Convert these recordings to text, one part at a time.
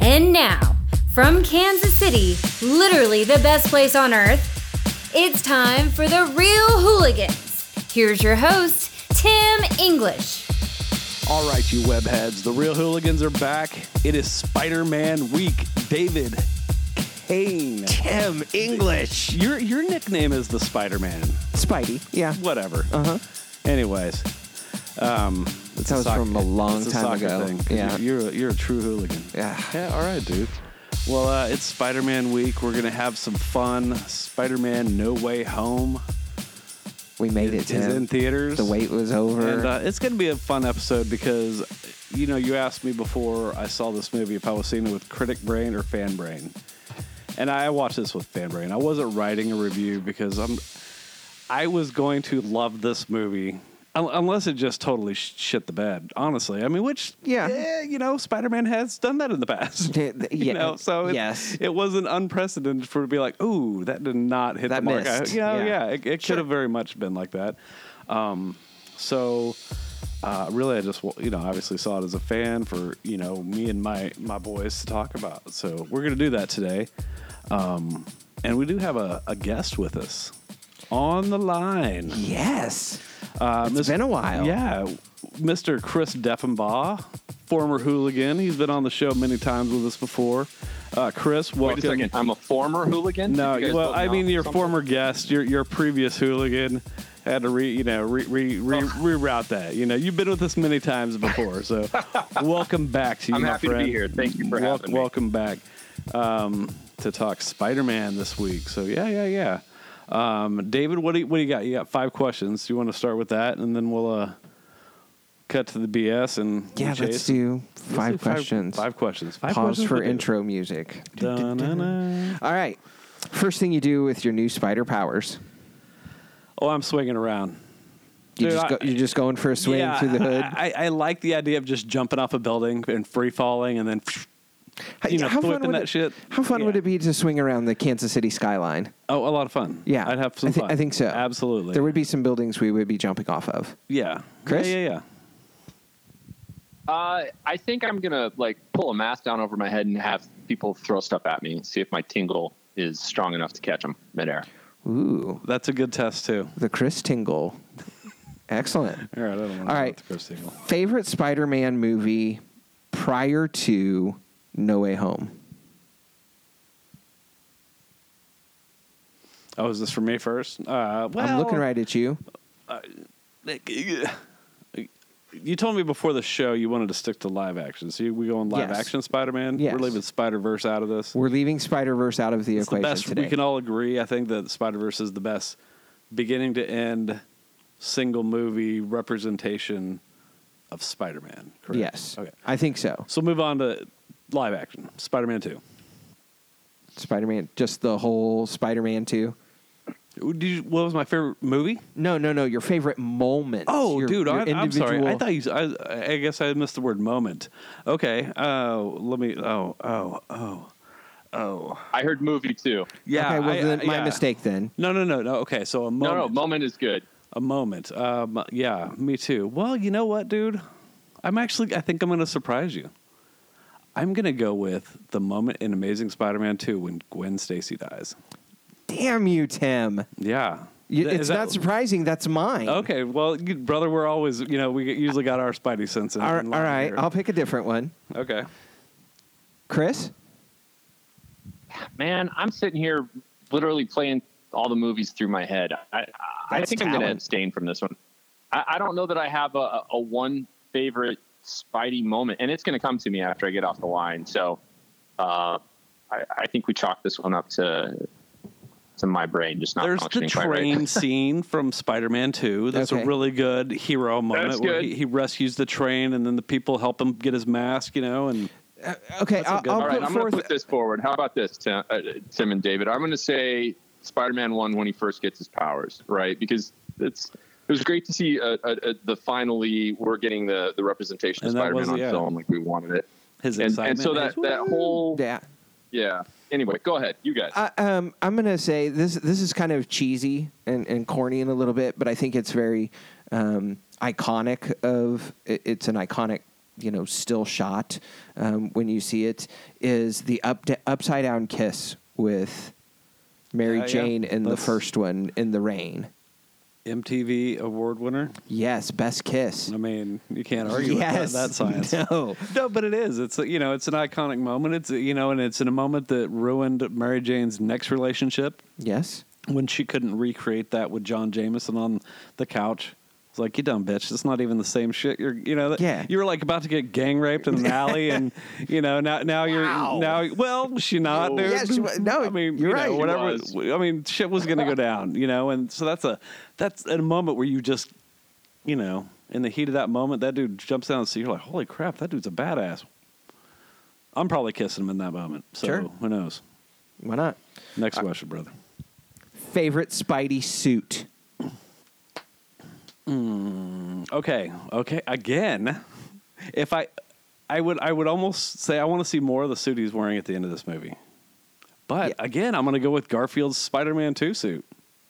And now, from Kansas City, literally the best place on earth, it's time for the Real Hooligans. Here's your host, Tim English. All right, you webheads, the real hooligans are back. It is Spider Man week. David Kane. Tim English. Your your nickname is the Spider Man. Spidey. Yeah. Whatever. Uh huh. Anyways, um, it's That was soc- from a long time soccer ago. Thing, Yeah. You're you're a, you're a true hooligan. Yeah. Yeah. All right, dude. Well, uh, it's Spider Man week. We're gonna have some fun. Spider Man No Way Home We made it. it, is in theaters. The wait was over. And uh, it's going to be a fun episode because, you know, you asked me before I saw this movie if I was seeing it with critic brain or fan brain. And I watched this with fan brain. I wasn't writing a review because I'm, I was going to love this movie. Un- Unless it just totally shit the bed, honestly. I mean, which Yeah. eh, you know, Spider Man has done that in the past. Yeah, you know, so it, yes. it wasn't unprecedented for it to be like, ooh, that did not hit That the mark. I- you know, Yeah. yeah, it, it could have very much been like that. Um, so uh, really, I just you know obviously saw it as a fan for you know me and my my boys to talk about. So we're gonna do that today, um, and we do have a, a guest with us on the line. yes. Uh, It's Mis- been a while. Yeah, Mr. Chris Deffenbaugh, former hooligan. He's been on the show many times with us before. Uh, Chris, welcome. Wait a second. I'm a former hooligan. No, You well, I mean your something? former guest, your your previous hooligan had to re you know re, re, re, Oh. reroute that. You know, you've been with us many times before, so welcome back to you. I'm my happy to be here. Thank you for Wel- having me. Welcome back um, to talk Spider-Man this week. So yeah, yeah, yeah. Um, David, what do you, what do you got? You got five questions. Do you want to start with that, and then we'll uh, cut to the BS and Yeah, let's do Let's five questions. Five questions. Five Pause questions for with David. intro music. Da-na-na. All right. First thing you do with your new spider powers. Oh, I'm swinging around. You Dude, just go, I- you're just going for a swing Yeah, through the hood. I, I, I like the idea of just jumping off a building and free falling and then, you know, how fun flipping would that it, shit. How fun Yeah. would it be to swing around the Kansas City skyline? Oh, a lot of fun. Yeah, I'd have some I thi- fun. I think so. Absolutely. There would be some buildings we would be jumping off of. yeah. Chris? Yeah, yeah, yeah. Uh, I think I'm gonna like pull a mask down over my head and have people throw stuff at me. See if my tingle is strong enough to catch them midair. Ooh, That's a good test too. the Chris Tingle. Excellent. All right, I don't want All the Chris Tingle. Favorite Spider-Man movie prior to No Way Home? Oh, is this for me first? Uh, well, I'm looking right at you. You told me before the show you wanted to stick to live action. So you- we go on live Yes. action Spider-Man. Yes. We're leaving Spider-Verse out of this. We're leaving Spider-Verse out of the It's the equation best. today. We can all agree. I think that Spider Verse is the best beginning to end single movie representation of Spider Man. Correct. yes, Okay. I think so. So move on to live action. Spider Man Two. Spider-Man, just the whole Spider-Man two. Did you, what was my favorite movie? No, no, no. Your favorite moment. Oh, Your- dude, your I, I'm sorry. I thought you. I, I guess I missed the word moment. Okay. Oh, let me. Oh, oh, oh, oh. I heard movie too. Yeah. okay, well, I- then, I- my yeah. mistake then. No, no, no, no. Okay, so a No, moment. no, moment is good. A moment. Um, yeah, me too. Well, you know what, dude? I'm actually. I think I'm going to surprise you. I'm going to go with the moment in Amazing Spider-Man 2 when Gwen Stacy dies. Damn you, Tim. Yeah. You, Th- it's is that- not surprising. That's mine. Okay, well, you- brother, we're always, you know, we usually got our Spidey sense in. All, in all line right. here. I'll pick a different one. Okay. Chris? Man, I'm sitting here literally playing all the movies through my head. I, I, I That's think I'm going to talent. abstain from this one. I, I don't know that I have a, a- a one favorite Spidey moment, and it's going to come to me after I get off the line. So uh, I, I think we chalk this one up to to my brain just not There's the train right. scene from Spider-Man 2. That's Okay. a really good hero moment That's where he, he rescues the train and then the people help him get his mask, you know, and Uh, okay, That's a I'll, I'll one. All right, put I'm going to put this forward. How about this, Tim, uh, Tim and David? I'm going to say Spider-Man one when he first gets his powers, right? Because it's it was great to see uh, uh, uh, the finally we're getting the the representation of And that Spider-Man was- on yeah. film like we wanted it, his and, excitement. and so that is, that whole yeah. yeah. Anyway, go ahead, you guys. I, um, I'm gonna say this. This is kind of cheesy and, and corny in a little bit, but I think it's very um, iconic. Of it, it's an iconic you know still shot um, when you see it is the up upside down kiss with Mary Yeah, yeah. Jane in the first one in the rain. MTV award winner. Yes, best kiss. I mean, you can't argue yes, with that, that science. No, No, but it is. It's you know, it's an iconic moment. It's you know, and it's in a moment that ruined Mary Jane's next relationship yes, when she couldn't recreate that with John Jameson on the couch. It's like you dumb bitch. It's not even the same shit. You're you know Yeah. you were like about to get gang raped in an alley, and you know now now you're Wow. now well she not No. dude. Yeah, she no, I mean you're you right. know, She whatever. I mean shit was gonna go down. You know, and so that's a that's a moment where you just you know in the heat of that moment that dude jumps down and see you're like holy crap that dude's a badass. I'm probably kissing him in that moment. So Sure. who knows? why not? Next uh, question, brother. Favorite Spidey suit. Okay, okay. Again, if I, I would, I would almost say I want to see more of the suit he's wearing at the end of this movie. But Yeah. again, I'm going to go with Garfield's Spider-Man Two suit.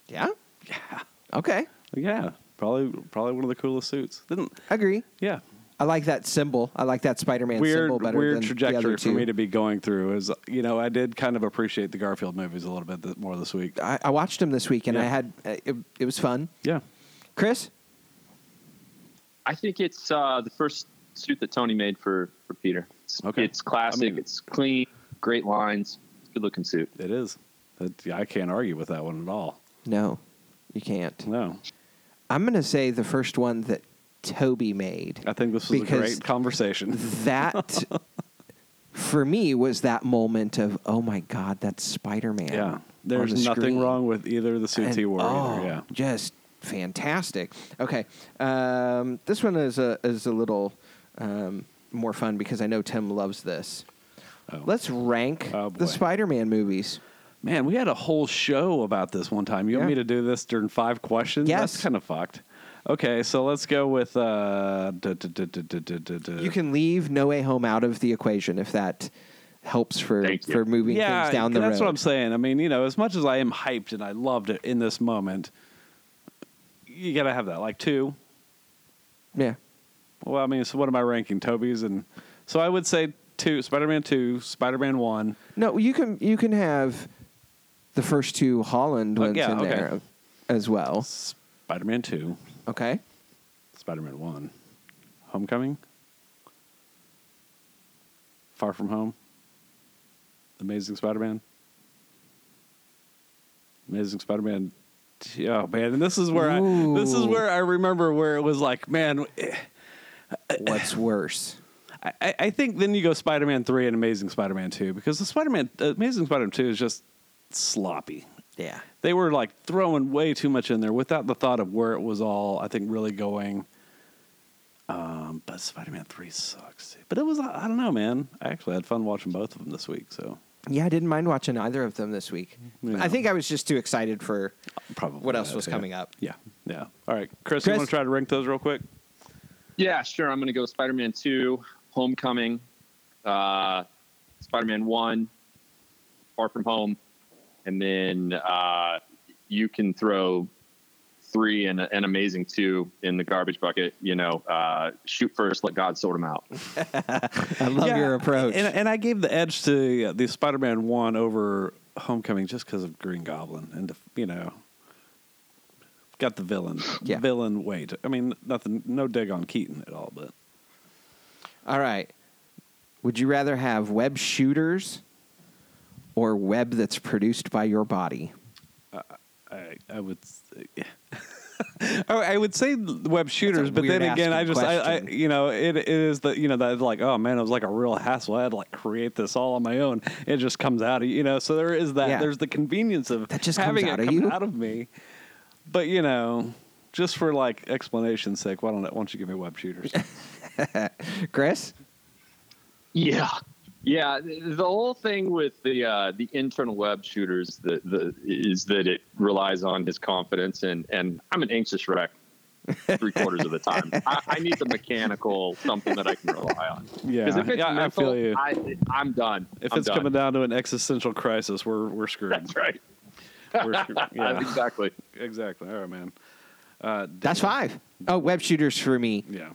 Yeah. Yeah, Okay. yeah. Probably, probably one of the coolest suits. Didn't? Agree. Yeah. I like that symbol. I like that Spider-Man Weird, symbol better weird than the trajectory for me to be going through. Is you know, I did kind of appreciate the Garfield movies a little bit more this week. I, I watched them this week and I had uh, it, it was fun. Yeah. Chris, I think it's uh, the first suit that Tony made for for Peter. It's, Okay. it's classic. I mean- it's clean, great lines, good looking suit. It is. That, I can't argue with that one at all. no, you can't. No, I'm going to say the first one that Tobey made. I think this was a great conversation. That for me was that moment of oh my god, that's Spider-Man. Yeah, on there's the nothing screen. wrong with either of the suits And- he wore. oh, either. Yeah, just fantastic. Okay, um, this one is a is a little um, more fun because I know Tim loves this. Oh. Let's rank oh, the Spider-Man movies. Man, we had a whole show about this one time. You yeah. want me to do this during five questions? Yes. That's kind of fucked. Okay, so let's go with. Uh, you can leave No Way Home out of the equation if that helps for for moving yeah, things down the that's road. That's what I'm saying. I mean, you know, as much as I am hyped and I loved it in this moment, you got to have that. Like two. Yeah. Well, I mean, so what am I ranking? Tobey's and so I would say two. Spider-Man two, Spider-Man one. No, you can you can have the first two Holland Oh, ones yeah, in okay. there as well. Spider-Man two, Okay. Spider-Man one, Homecoming, Far From Home, Amazing Spider-Man, Amazing Spider-Man. Oh man, and this is where I this is where I remember where it was like, man, eh, What's worse? I- I, think then you go Spider-Man three and Amazing Spider-Man two because the Spider-Man uh, Amazing Spider-Man two is just sloppy. Yeah. They were like throwing way too much in there without the thought of where it was all. I think really going. Um, but Spider-Man three sucks. But it was I don't know, man. I actually had fun watching both of them this week. So Yeah, I didn't mind watching either of them this week. Yeah. I think I was just too excited for probably what else was yeah. coming up. Yeah, yeah. All right, Chris, you want to try to rank those real quick? Yeah, sure. I'm going to go Spider Man 2, Homecoming, uh, Spider Man 1, Far From Home, and then uh, you can throw three and an amazing two in the garbage bucket. You know, uh, shoot first, let God sort them out. I love Yeah, your approach. And, and I gave the edge to uh, the Spider-Man one over Homecoming just because of Green Goblin and the, you know got the villain Yeah. villain weight. I mean, nothing, no dig on Keaton at all, but All right. Would you rather have web shooters or web that's produced by your body? I I would. Say, I oh, I would say web shooters, but then again, I just, I, I, you know, it, it is the, you know, that like, oh man, it was like a real hassle. I had to like create this all on my own. It just comes out of you know. So there is that. Yeah. There's the convenience of That just comes having out it of come you? out of me. But you know, just for like explanation's sake, why don't why don't you give me web shooters? Chris? Yeah, yeah. The the whole thing with the uh, the internal web shooters the, the, is that it relies on his confidence, and and I'm an anxious wreck three quarters of the time. I, I need the mechanical something that I can rely on. Yeah. If it's Yeah, I feel you. I, I'm done. if I'm it's done. coming down to an existential crisis, we're we're screwed. that's right. We're screwed. Yeah. exactly. exactly. All right, man. Uh, That's five. Oh, web shooters for me. Yeah.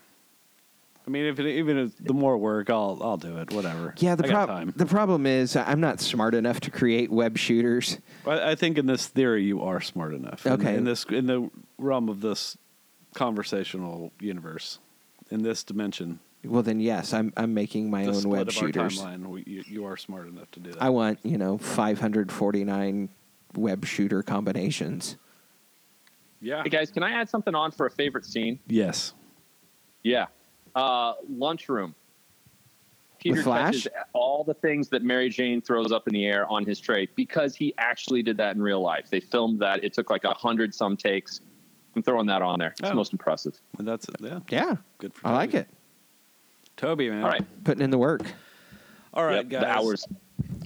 I mean, if it, even if the more work, I'll I'll do it. Whatever. Yeah, the problem the problem is I'm not smart enough to create web shooters. I, I think in this theory, you are smart enough. In- Okay. In, this in the realm of this conversational universe, in this dimension, Well, then yes, I'm I'm making my the own split web of shooters. our timeline, we, you, you are smart enough to do that. I want you know 549 web shooter combinations. yeah. Hey guys, can I add something on for a favorite scene? Yes. Yeah. Uh, lunchroom. Peter With Flash? catches all the things that Mary Jane throws up in the air on his tray because he actually did that in real life. They filmed that. It took like a hundred some takes. I'm throwing that on there. It's Oh. most impressive. And that's. Yeah. Yeah, Good for I like it. Tobey, man. All right. Putting in the work. All right, Yep, guys. The hours.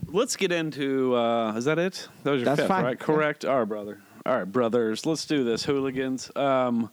Let's get into. Uh, is that it? That was your That's fifth, fine. right? Correct. All right, brother. All right, brothers. Let's do this, hooligans. Um,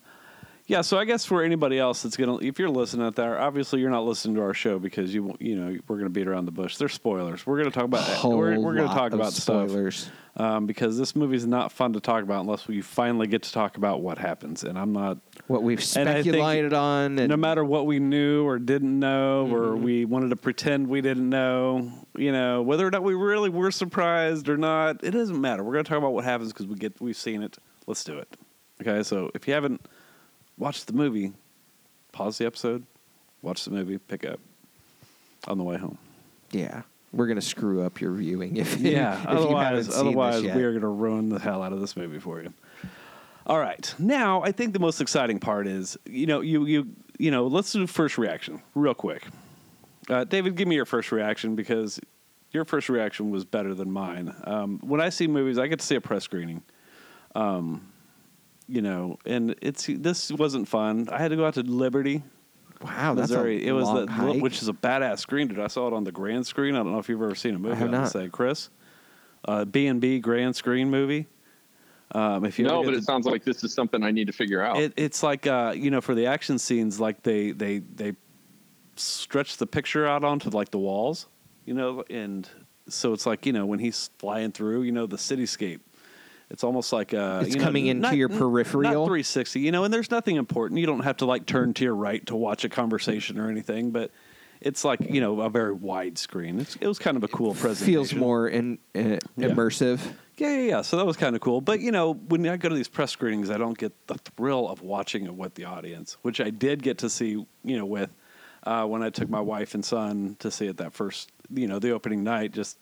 yeah. So I guess for anybody else that's gonna, if you're listening out there, obviously you're not listening to our show because you, you know, we're gonna beat around the bush. There's spoilers. We're gonna talk about. Whole we're we're gonna talk about stuff spoilers. um, because this movie's not fun to talk about unless we finally get to talk about what happens. And I'm not. What we've And I think speculated on, and no matter what we knew or didn't know, or Mm-hmm. we wanted to pretend we didn't know, you know, whether or not we really were surprised or not, it doesn't matter. We're going to talk about what happens because we get we've seen it. Let's do it. Okay, so if you haven't watched the movie, pause the episode, watch the movie, pick up on the way home. yeah, we're gonna screw up your viewing if Yeah, if you otherwise, otherwise we are going to ruin the hell out of this movie for you. All right, now I think the most exciting part is you know you you you know let's do first reaction real quick. Uh, David, give me your first reaction because your first reaction was better than mine. Um, when I see movies, I get to see a press screening. Um, you know, and it's this wasn't fun. I had to go out to Liberty, Wow, that's Missouri. a it was long the hike. which is a badass screen, dude. I saw it on the grand screen. I don't know if you've ever seen a movie. I have on this not. thing, Chris. Uh, B and B grand screen movie. Um, if you No, but get it sounds like this is something I need to figure out. it, it's like uh, you know for the action scenes, like they they they stretch the picture out onto like the walls, you know, and so it's like you know when he's flying through, you know, the cityscape. It's almost like uh, It's you know, coming into not- your Not peripheral? 360, you know, and there's nothing important. You don't have to like turn to your right to watch a conversation or anything, but it's like you know a very wide screen. It's, it was kind of a cool presentation. feels more in, uh, Yeah. immersive. Yeah, yeah, yeah. So that was kind of cool. But you know, when I go to these press screenings, I don't get the thrill of watching it with the audience, which I did get to see. You know, with uh, when I took my wife and son to see it that first, you know, the opening night, just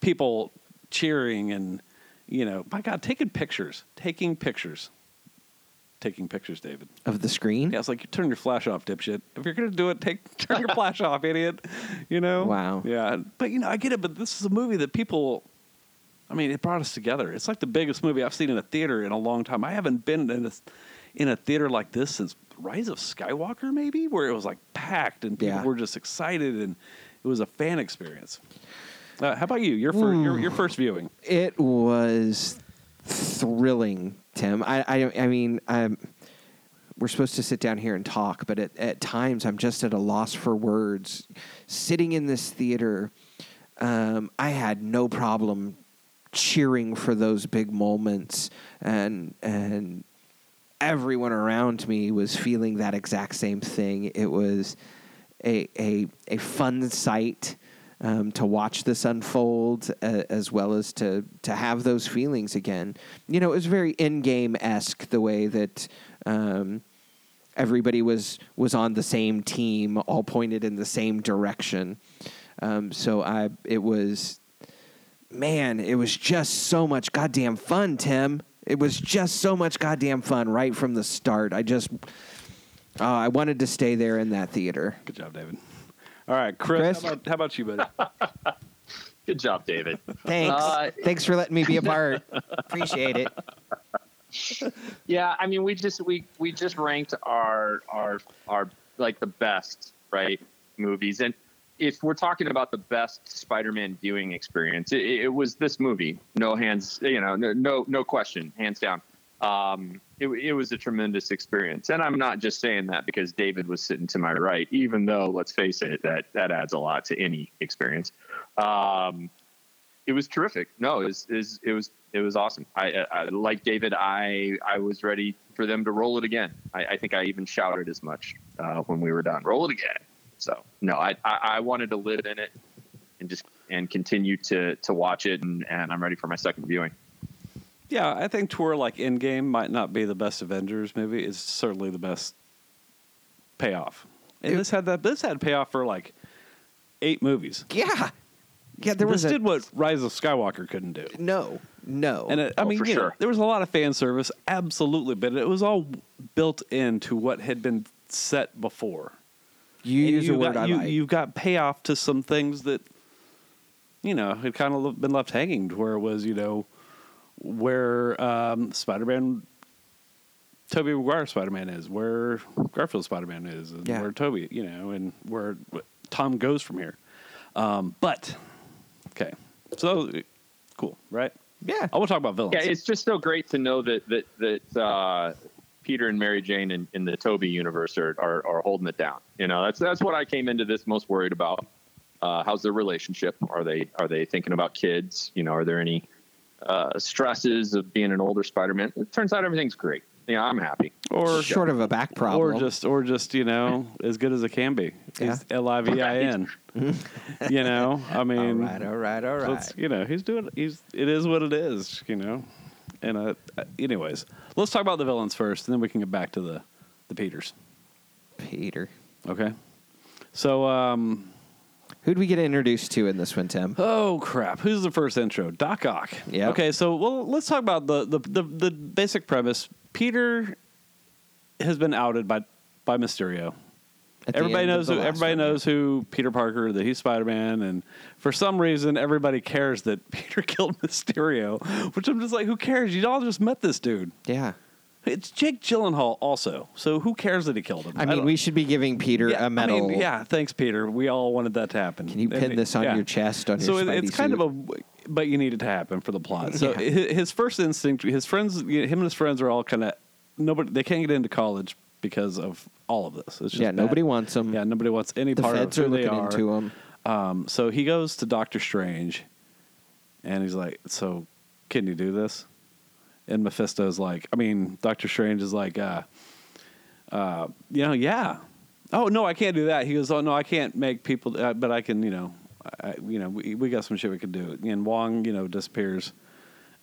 people cheering and you know, my God, taking pictures, taking pictures, taking pictures, David. Of the screen? Yeah, it's like you turn your flash off, dipshit. If you're gonna do it, take turn your flash off, idiot. You know? Wow. Yeah, but you know, I get it. But this is a movie that people. I mean, it brought us together. It's like the biggest movie I've seen in a theater in a long time. I haven't been in a, in a theater like this since Rise of Skywalker, maybe, where it was like packed and people Yeah. were just excited and it was a fan experience. Uh, how about you? Your first, your, your first viewing. It was thrilling, Tim. I, I, I mean, I'm, we're supposed to sit down here and talk, but at, at times I'm just at a loss for words. Sitting in this theater, um, I had no problem cheering for those big moments, and and everyone around me was feeling that exact same thing. It was a a, a fun sight um, to watch this unfold, uh, as well as to to have those feelings again. You know, it was very Endgame esque the way that. Um, everybody was was on the same team, all pointed in the same direction. Um, so I, it was, man, it was just so much goddamn fun, Tim. It was just so much goddamn fun right from the start. I just, uh, I wanted to stay there in that theater. Good job, David. All right, Chris. Chris? How, about, how about you, buddy? Good job, David. Thanks. Uh, Thanks for letting me be a part. Appreciate it. Yeah, I mean, we just we we just ranked our our our like the best right movies, and if we're talking about the best Spider-Man viewing experience, it, it was this movie. No hands, you know, no no, no question, hands down. Um, it, it was a tremendous experience, and I'm not just saying that because David was sitting to my right. Even though, let's face it, that that adds a lot to any experience. Um, it was terrific. No, it was, it was, it was, awesome. I, I, I like David. I, I was ready for them to roll it again. I, I think I even shouted as much uh, when we were done. Roll it again. So no, I, I, I wanted to live in it and just and continue to to watch it, and, and I'm ready for my second viewing. Yeah, I think tour like Endgame might not be the best Avengers movie. It's certainly the best payoff. And this had that. This had payoff for like eight movies. Yeah, yeah. There was this a, did what Rise of Skywalker couldn't do. no, no. And it, I Oh, mean, for you know, sure. there was a lot of fan service, absolutely, but it was all built into what had been set before. you And use a word got, I you, like. you got payoff to some things that you know had kind of been left hanging to where it was you know where um, spider-man tobey maguire spider-man is where garfield spider-man is and Yeah. where tobey you know and where tom goes from here um, but okay so cool right yeah. i want to talk about villains Yeah, it's just so great to know that that that uh, Peter and Mary Jane in, in the Tobey universe are, are are holding it down. You know, that's that's what I came into this most worried about. Uh, how's their relationship? Are they are they thinking about kids? You know, are there any uh, stresses of being an older Spider-Man? It turns out everything's great. Yeah, I'm happy. or Short of a back problem. or just or just you know as good as it can be he's l-i-v-i-n you know i mean all right, all right, all right. So you know, he's doing. He's. It is what it is. You know, and uh, uh, anyways, let's talk about the villains first, and then we can get back to the the Peters. Peter. Okay. So, um, Who'd we get introduced to in this one, Tim? oh crap, who's the first intro? Doc Ock. Yeah. Okay, so well, let's talk about the the the, the basic premise. Peter has been outed by by Mysterio. Everybody knows who everybody one, knows who Peter Parker that he's Spider Man, and for some reason everybody cares that Peter killed Mysterio, which I'm just like, who cares? You all just met this dude. Yeah. It's Jake Gyllenhaal also, so who cares that he killed him? I mean, don't- we should be giving Peter yeah, a medal. I mean, yeah, thanks, Peter. We all wanted that to happen. Can you pin this on yeah. your chest on so your it- it's kind suit? of a, but you need it to happen for the plot. So Yeah. his first instinct, his friends, him and his friends are all kind of nobody. They can't get into college because of all of this. It's just yeah. bad. Nobody wants him. Yeah, nobody wants any the part feds of are who they looking are. into him. Um, so he goes to Doctor Strange, and he's like, "So, can you do this?" And Mephisto's like, "I mean, Doctor Strange is like, uh, uh, you know, yeah. Oh no, I can't do that." He goes, "Oh no, I can't make people, uh, but I can, you know, I, you know, we, we got some shit we can do." And Wong, you know, disappears,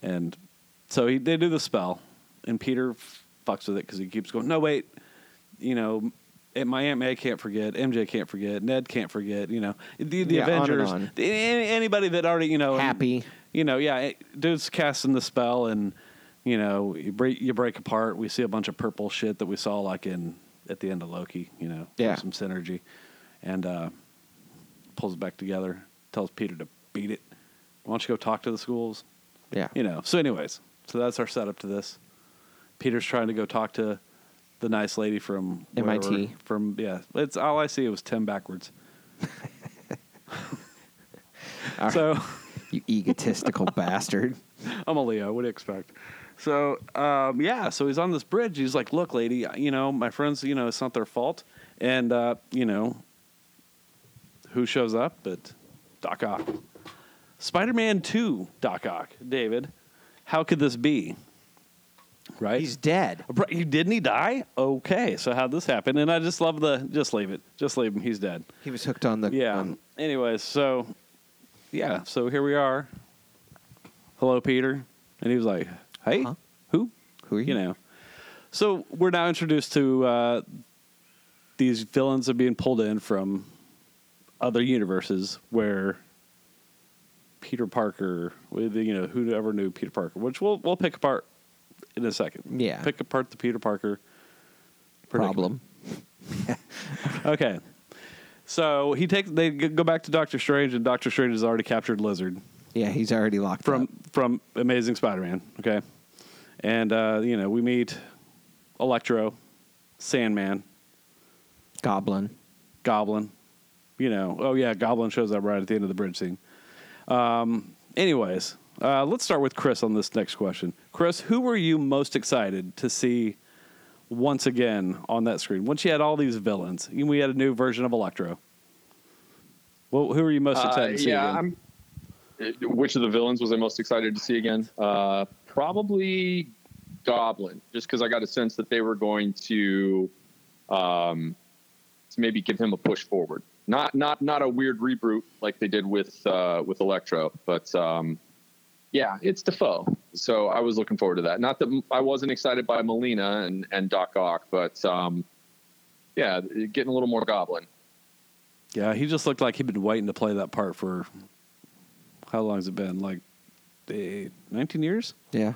and so he, they do the spell, and Peter fucks with it because he keeps going. No, wait, you know, and my Aunt May can't forget, MJ can't forget, Ned can't forget, you know, the, the Yeah, on and Avengers, on. the- any- anybody that already, you know, Happy. you know, yeah, dude's casting the spell, and you know, you break you break apart. We see a bunch of purple shit that we saw like in at the end of Loki, you know, Yeah. some synergy, and uh, pulls it back together. Tells Peter to beat it. Why don't you go talk to the schools? Yeah. you know. So, anyways, so that's our setup to this. Peter's trying to go talk to the nice lady from MIT. wherever- From yeah, it's all I see. It was Tim backwards. So You egotistical bastard. I'm a Leo. What do you expect? So um, yeah, so he's on this bridge. He's like, "Look, lady, you know my friends. You know it's not their fault." And uh, you know who shows up? But Doc Ock, Spider-Man Two, Doc Ock, David. How could this be? Right? He's dead. You didn't he die? Okay, so how'd this happen? And I just love the just leave it, just leave him. He's dead. He was hooked on the. Yeah. on- Anyways, so yeah, so here we are. Hello, Peter, and he was like, "Hey, Huh? who? who are you? You know." So we're now introduced to uh, these villains are being pulled in from other universes where Peter Parker, with you know, whoever knew Peter Parker, which we'll we'll pick apart in a second. Yeah. pick apart the Peter Parker. Problem. Okay. So he takes they go back to Doctor Strange, and Doctor Strange has already captured Lizard Yeah, he's already locked from up. from Amazing Spider-Man. Okay, and uh, you know we meet Electro, Sandman, Goblin. Goblin. You know, oh yeah, Goblin shows up right at the end of the bridge scene. Um, anyways, uh, let's start with Chris on this next question. Chris, who were you most excited to see once again on that screen? Once you had all these villains, and we had a new version of Electro. Well, who are you most excited Uh, to see yeah, again? I'm. which of the villains was I most excited to see again? Uh, probably Goblin, just because I got a sense that they were going to, um, to maybe give him a push forward. Not not not a weird reboot like they did with uh, with Electro, but um, yeah, it's Dafoe. So I was looking forward to that. Not that I wasn't excited by Molina and and Doc Ock, but um, yeah, getting a little more Goblin. Yeah, he just looked like he'd been waiting to play that part for how long has it been? Like eh, 19 years? Yeah.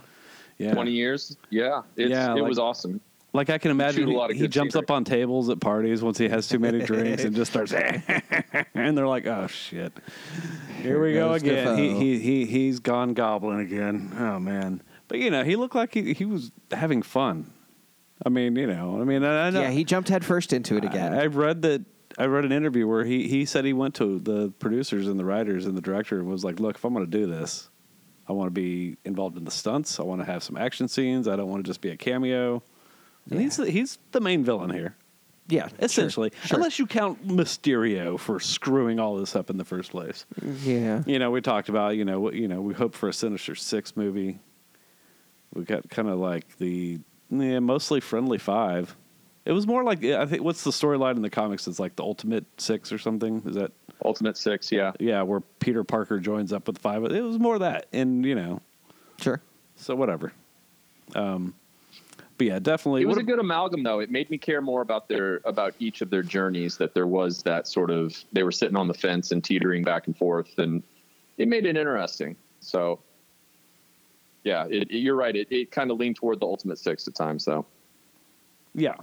Yeah. 20 years. Yeah. It's, Yeah, it like- was awesome. Like I can imagine Shoot a he, lot of he jumps scenery. up on tables at parties once he has too many drinks and just starts and they're like, "Oh shit. Here we go again. He, he he he's gone goblin again. Oh man." But you know, he looked like he, he was having fun. I mean, you know, I mean, I, I know Yeah, he jumped headfirst into it again. I, I've read that. I read an interview where he, he said he went to the producers and the writers and the director and was like, "Look, if I'm going to do this, I want to be involved in the stunts. I want to have some action scenes. I don't want to just be a cameo." And Yeah. he's the, he's the main villain here, yeah, essentially, Sure. unless you count Mysterio for screwing all this up in the first place. Yeah. You know, we talked about you know what- you know we hope for a Sinister Six movie. We got kind of like the yeah, mostly friendly five. It was more like I think what's the storyline in the comics? It's like the Ultimate Six or something. Is that Ultimate Six. Yeah. yeah, where Peter Parker joins up with five. It was more that, and you know, Sure. so whatever. Um, but yeah, definitely. It was what a good amalgam, though. It made me care more about their about each of their journeys. That there was that sort of they were sitting on the fence and teetering back and forth, and it made it interesting. So, yeah, it, it- you're right. It, it kind of leaned toward the Ultimate Six at times, though. yeah,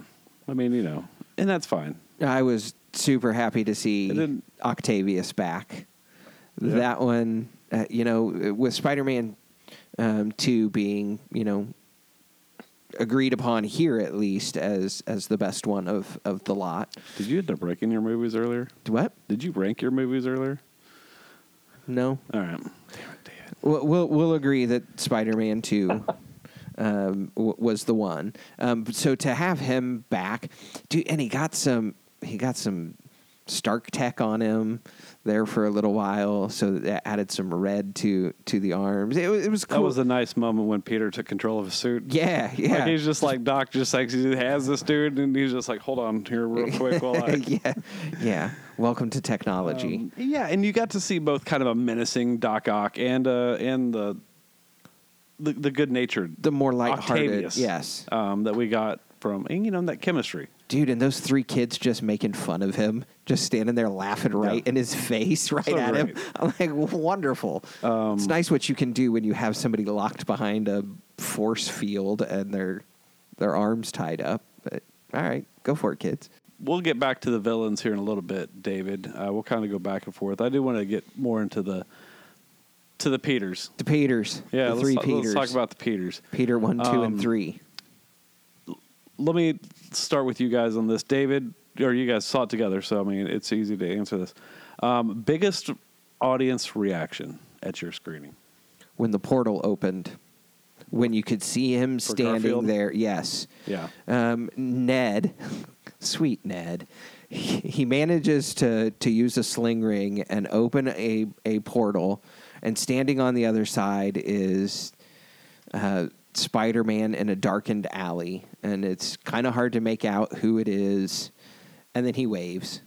I mean, you know, and that's fine. I was super happy to see Octavius back. Yeah. That one, uh, you know, with Spider-Man um, Two being, you know, agreed upon here at least as as the best one of of the lot. Did you end up ranking your movies earlier? What? Did you rank your movies earlier? No. All right. Damn it, David. We'll we'll, we'll agree that Spider-Man Two. Um, w- was the one. Um, so to have him back, dude, and he got some, he got some Stark tech on him there for a little while, so that added some red to to the arms. It, was- it was cool. That was a nice moment when Peter took control of his suit. yeah, yeah, Like he's just like Doc, just like he has this dude, and he's just like, hold on here real quick while I. yeah, yeah. Welcome to technology. Um, yeah, and you got to see both kind of a menacing Doc Ock and uh, and the the, the good natured the more lighthearted, Octavius, yes, um, that we got from and, you know that chemistry. Dude. And those three kids just making fun of him, just standing there laughing right Yeah. in his face, right So at him. I'm like, wonderful. Um, it's nice what you can do when you have somebody locked behind a force field and their their arms tied up. But all right, go for it, kids. We'll get back to the villains here in a little bit, David. Uh, we'll kind of go back and forth. I do want to get more into the to the Peters. The Peters, Yeah, the three Peters. let's talk about the Peters. Peter one, two, Um, and three. Let me start with you guys on this, David. Or you guys saw it together, so I mean it's easy to answer this. Um, biggest audience reaction at your screening? When the portal opened, when you could see him For standing Garfield? there, yes. Yeah, Um, Ned, sweet Ned, he, he manages to to use a sling ring and open a a portal, and standing on the other side is uh, Spider Man in a darkened alley, and it's kind of hard to make out who it is, and then he waves,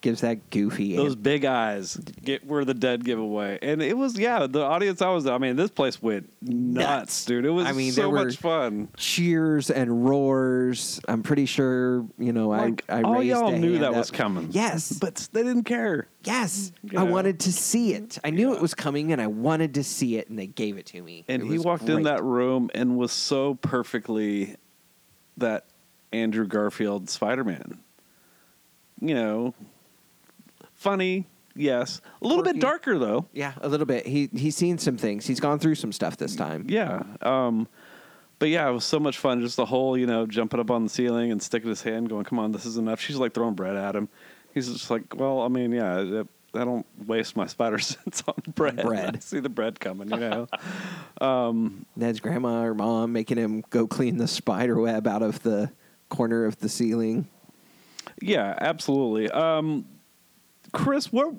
gives that goofy. those an- big eyes get were the dead giveaway, and it was yeah. The audience I was, I mean, this place went nuts, Nuts. dude. It was I mean, so much fun. cheers and roars. I'm pretty sure you know. Like, I, I all y'all knew that up. was coming. Yes, but they didn't care. Yes, You I wanted to see it. I knew Yeah. it was coming, and I wanted to see it, and they gave it to me. And It he walked in that room and was so perfectly that Andrew Garfield Spider Man. You know, funny, yes. A little Quirky. bit darker though. Yeah, a little bit. He he's seen some things. He's gone through some stuff this time. Yeah. Um, but yeah, it was so much fun. Just the whole, you know, jumping up on the ceiling and sticking his hand, going, "Come on, this is enough." She's like throwing bread at him. He's just like, "Well, I mean, yeah, I don't waste my spider sense on bread. Bread. I see the bread coming, you know." Um, Ned's grandma or mom making him go clean the spider web out of the corner of the ceiling. Yeah, absolutely. Um, Chris, what,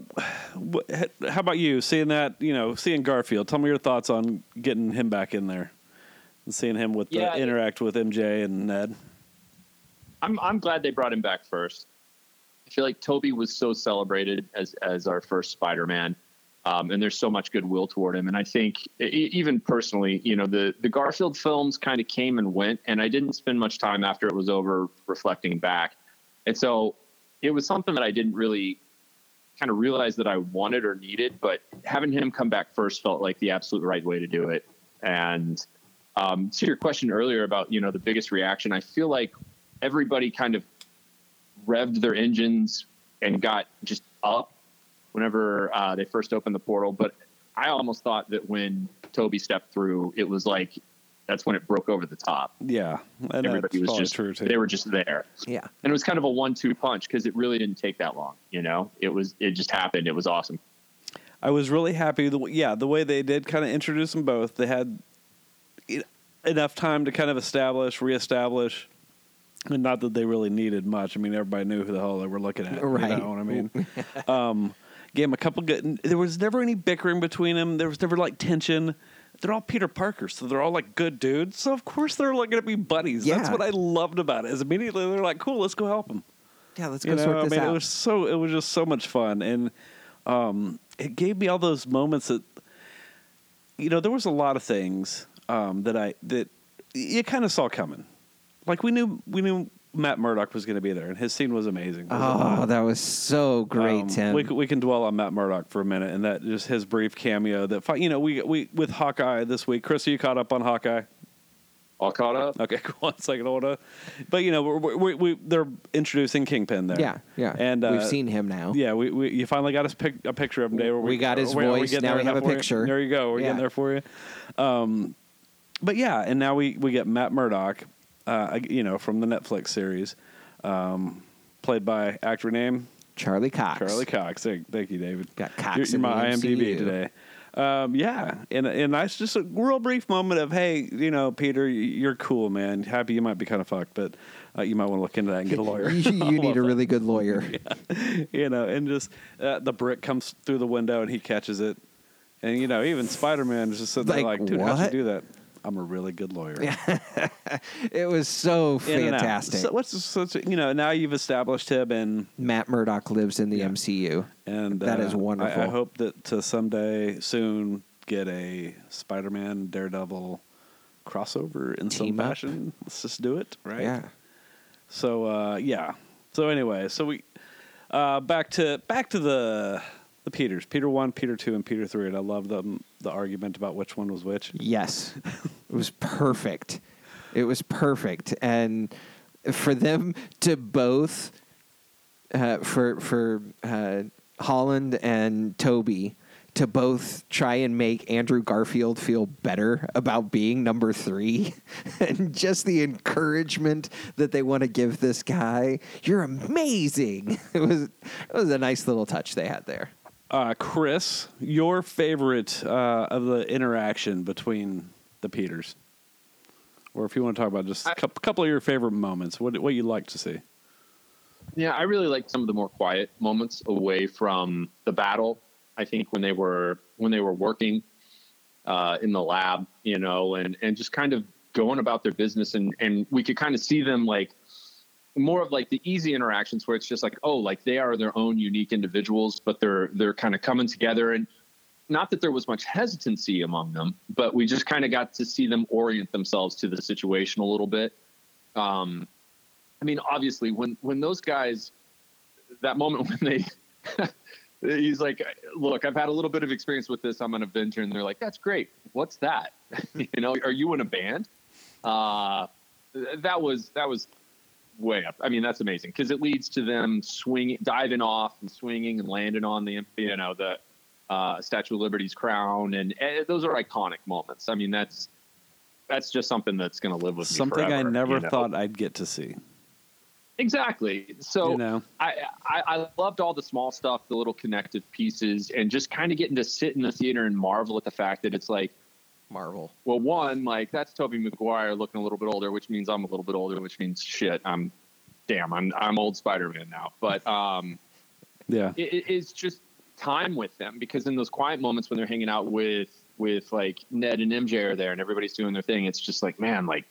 what? How about you? Seeing that, you know, seeing Garfield. Tell me your thoughts on getting him back in there and seeing him with Yeah, the, interact with MJ and Ned. I'm I'm glad they brought him back first. I feel like Tobey was so celebrated as as our first Spider-Man, um, and there's so much goodwill toward him. And I think even personally, you know, the the Garfield films kind of came and went, and I didn't spend much time after it was over reflecting back. And so it was something that I didn't really kind of realize that I wanted or needed, but having him come back first felt like the absolute right way to do it. And um, to your question earlier about you know the biggest reaction, I feel like everybody kind of revved their engines and got just up whenever uh, they first opened the portal. But I almost thought that when Tobey stepped through, it was like that's when it broke over the top. Yeah, and Everybody was just true too. they were just there, Yeah. and it was kind of a one-two punch because it really didn't take that long. You know, it was it just happened. It was awesome. I was really happy. The yeah, the way they did kind of introduce them both. They had enough time to kind of establish, reestablish, and not that they really needed much. I mean, everybody knew who the hell they were looking at. Right. You know what I mean? um, gave them a couple good. There was never any bickering between them. There was never like tension. They're all Peter Parker, so they're all like good dudes. So of course they're like going to be buddies. That's what I loved about it. Is immediately they're like, "Cool, let's go help them." Yeah, let's go You know, sort I mean, out. it was so it was just so much fun, and um, it gave me all those moments that you know there was a lot of things um, that I that you kind of saw coming. Like we knew we knew Matt Murdock was going to be there, and his scene was amazing. It was oh, that was so great, Um, Tim. We, c- we can dwell on Matt Murdock for a minute, and that just his brief cameo. That fi- you know we we with Hawkeye this week. Chris, are you caught up on Hawkeye? All caught up. Okay, cool. One second, hold on. But you know, we're, we we they're introducing Kingpin there. yeah, yeah. and uh, we've seen him now. Yeah, we, we you finally got us pic, a picture of him, Dave. Are We got his are we- we voice, now we have a for you? picture. There you go. We're Yeah. getting there for you. Um, but yeah, and now we we get Matt Murdock, uh, you know, from the Netflix series, um, played by actor name Charlie Cox. Charlie Cox. Thank, thank you, David. Got Cox You're, you're in my IMDb today. Um, yeah, and and that's just a real brief moment of hey, you know, Peter, you're cool, man. Happy you might be kind of fucked, but uh, you might want to look into that and get a lawyer. you you need a that really good lawyer. you know, and just uh, the brick comes through the window and he catches it, and you know, even Spider Man is just sitting there Like, like, dude, how'd you do that? I'm a really good lawyer. It was so In and out. fantastic. So what's such a- you know now you've established him and Matt Murdock lives in the Yeah. MCU. and That uh, is I- wonderful. I, hope that to someday soon get a Spider Man Daredevil crossover in some Team up. fashion. Let's just do it, right? Yeah. So uh, yeah. So anyway, so we uh, back to back to the the Peters, Peter one, Peter two, and Peter three, and I love the the argument about which one was which. Yes. it was perfect. It was perfect. And for them to both uh, for for uh, Holland and Tobey to both try and make Andrew Garfield feel better about being number three, and just the encouragement that they want to give this guy. You're amazing. It was it was a nice little touch they had there. Uh, Chris, your favorite uh, of the interaction between the Peters, or if you want to talk about just a I- couple, couple of your favorite moments, what what you like to see. Yeah, I really like some of the more quiet moments away from the battle. I think when they were when they were working uh, in the lab, you know, and and just kind of going about their business, and and we could kind of see them like more of like the easy interactions where it's just like, oh, like they are their own unique individuals, but they're they're kind of coming together and. Not that there was much hesitancy among them, but we just kind of got to see them orient themselves to the situation a little bit. Um, I mean, obviously, when when those guys, that moment when they, he's like, "Look, I've had a little bit of experience with this. I'm an Avenger," and they're like, "That's great. What's that? you know, are you in a band?" Uh, that was that was way up. I mean, that's amazing because it leads to them swinging, diving off, and swinging and landing on the you know the uh, Statue of Liberty's crown, and, and those are iconic moments. I mean, that's that's just something that's going to live with me Something I never you know? thought I'd get to see. Exactly. So You know. I, I I loved all the small stuff, the little connective pieces, and just kind of getting to sit in the theater and marvel at the fact that it's like, Marvel. well, one, like that's Tobey Maguire looking a little bit older, which means I'm a little bit older, which means shit, I'm damn, I'm I'm old Spider-Man now. But um, Yeah. it, it- it's just time with them because in those quiet moments when they're hanging out with with like Ned and MJ are there and everybody's doing their thing, it's just like, man, like,